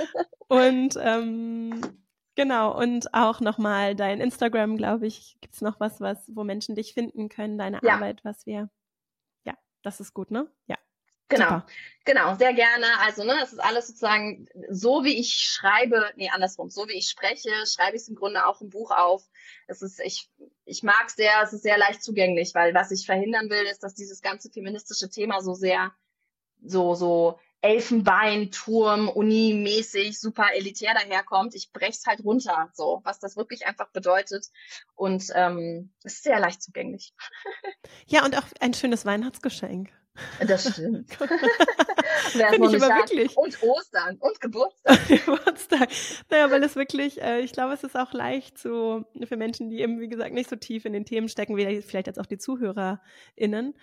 und ähm, genau, und auch nochmal dein Instagram, glaube ich, gibt's noch was, was, wo Menschen dich finden können, deine ja. Arbeit, was wir. Ja, das ist gut, ne? Ja. Genau, Super. genau, sehr gerne. Also, ne, es ist alles sozusagen so, wie ich schreibe, nee, andersrum, so wie ich spreche, schreibe ich es im Grunde auch im Buch auf. Es ist, ich, ich mag es sehr, es ist sehr leicht zugänglich, weil was ich verhindern will, ist, dass dieses ganze feministische Thema so sehr, so, so Elfenbeinturm, Uni-mäßig, super elitär daherkommt. Ich brech's halt runter, so, was das wirklich einfach bedeutet. Und ähm, es ist sehr leicht zugänglich. Ja, und auch ein schönes Weihnachtsgeschenk. Das stimmt. Finde ich aber wirklich. Und Ostern und Geburtstag. Geburtstag. Naja, weil es wirklich, äh, ich glaube, es ist auch leicht so für Menschen, die eben, wie gesagt, nicht so tief in den Themen stecken, wie vielleicht jetzt auch die ZuhörerInnen,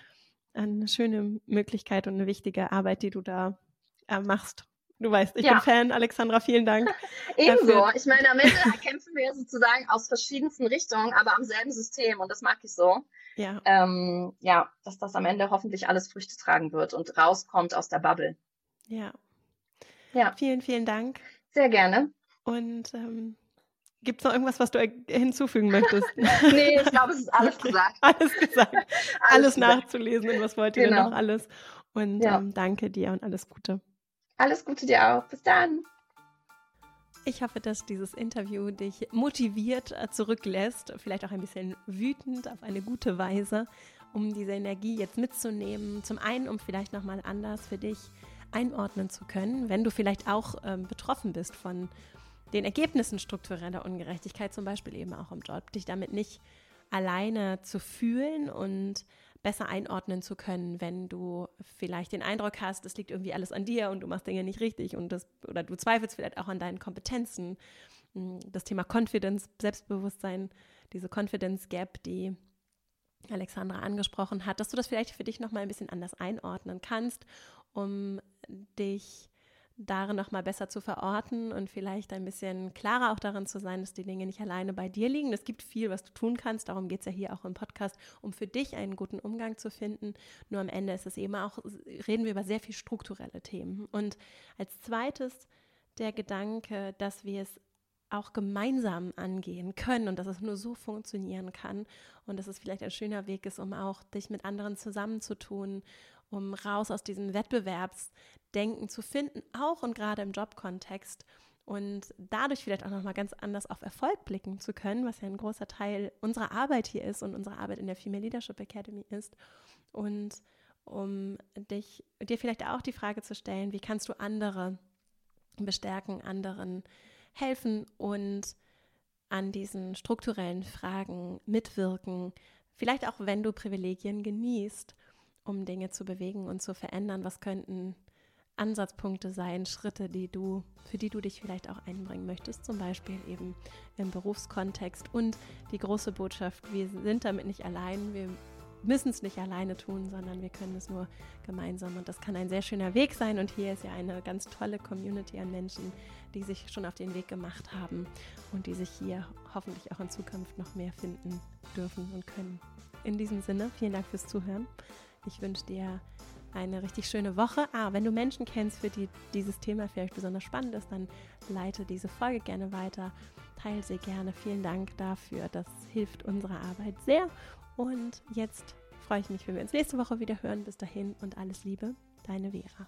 eine schöne Möglichkeit und eine wichtige Arbeit, die du da äh, machst. Du weißt, ich ja. bin Fan, Alexandra, vielen Dank. Ebenso. Ich meine, am Ende kämpfen wir sozusagen aus verschiedensten Richtungen, aber am selben System und das mag ich so. Ja. Ähm, ja, dass das am Ende hoffentlich alles Früchte tragen wird und rauskommt aus der Bubble. Ja. Ja. Vielen, vielen Dank. Sehr gerne. Und ähm, gibt es noch irgendwas, was du hinzufügen möchtest? nee, ich glaube, es ist alles gesagt. alles gesagt. alles, alles nachzulesen und was wollt ihr genau. denn noch alles? Und ja. ähm, danke dir und alles Gute. Alles Gute dir auch. Bis dann. Ich hoffe, dass dieses Interview dich motiviert äh, zurücklässt, vielleicht auch ein bisschen wütend auf eine gute Weise, um diese Energie jetzt mitzunehmen. Zum einen, um vielleicht nochmal anders für dich einordnen zu können, wenn du vielleicht auch ähm, betroffen bist von den Ergebnissen struktureller Ungerechtigkeit, zum Beispiel eben auch im Job, dich damit nicht alleine zu fühlen und besser einordnen zu können, wenn du vielleicht den Eindruck hast, es liegt irgendwie alles an dir und du machst Dinge nicht richtig und das, oder du zweifelst vielleicht auch an deinen Kompetenzen. Hm, das Thema Confidence, Selbstbewusstsein, diese Confidence Gap, die Alexandra angesprochen hat, dass du das vielleicht für dich nochmal ein bisschen anders einordnen kannst, um dich darin noch mal besser zu verorten und vielleicht ein bisschen klarer auch darin zu sein, dass die Dinge nicht alleine bei dir liegen. Es gibt viel, was du tun kannst. Darum geht es ja hier auch im Podcast, um für dich einen guten Umgang zu finden. Nur am Ende ist es eben auch, reden wir über sehr viel strukturelle Themen. Und als zweites der Gedanke, dass wir es auch gemeinsam angehen können und dass es nur so funktionieren kann und dass es vielleicht ein schöner Weg ist, um auch dich mit anderen zusammenzutun um raus aus diesem Wettbewerbsdenken zu finden, auch und gerade im Jobkontext und dadurch vielleicht auch nochmal ganz anders auf Erfolg blicken zu können, was ja ein großer Teil unserer Arbeit hier ist und unserer Arbeit in der Female Leadership Academy ist. Und um dich, dir vielleicht auch die Frage zu stellen, wie kannst du andere bestärken, anderen helfen und an diesen strukturellen Fragen mitwirken, vielleicht auch wenn du Privilegien genießt um Dinge zu bewegen und zu verändern? Was könnten Ansatzpunkte sein, Schritte, die du, für die du dich vielleicht auch einbringen möchtest, zum Beispiel eben im Berufskontext. Und die große Botschaft, wir sind damit nicht allein, wir müssen es nicht alleine tun, sondern wir können es nur gemeinsam. Und das kann ein sehr schöner Weg sein. Und hier ist ja eine ganz tolle Community an Menschen, die sich schon auf den Weg gemacht haben und die sich hier hoffentlich auch in Zukunft noch mehr finden dürfen und können. In diesem Sinne, vielen Dank fürs Zuhören. Ich wünsche dir eine richtig schöne Woche. Ah, wenn du Menschen kennst, für die dieses Thema vielleicht besonders spannend ist, dann leite diese Folge gerne weiter. Teile sie gerne. Vielen Dank dafür. Das hilft unserer Arbeit sehr. Und jetzt freue ich mich, wenn wir uns nächste Woche wieder hören. Bis dahin und alles Liebe, deine Vera.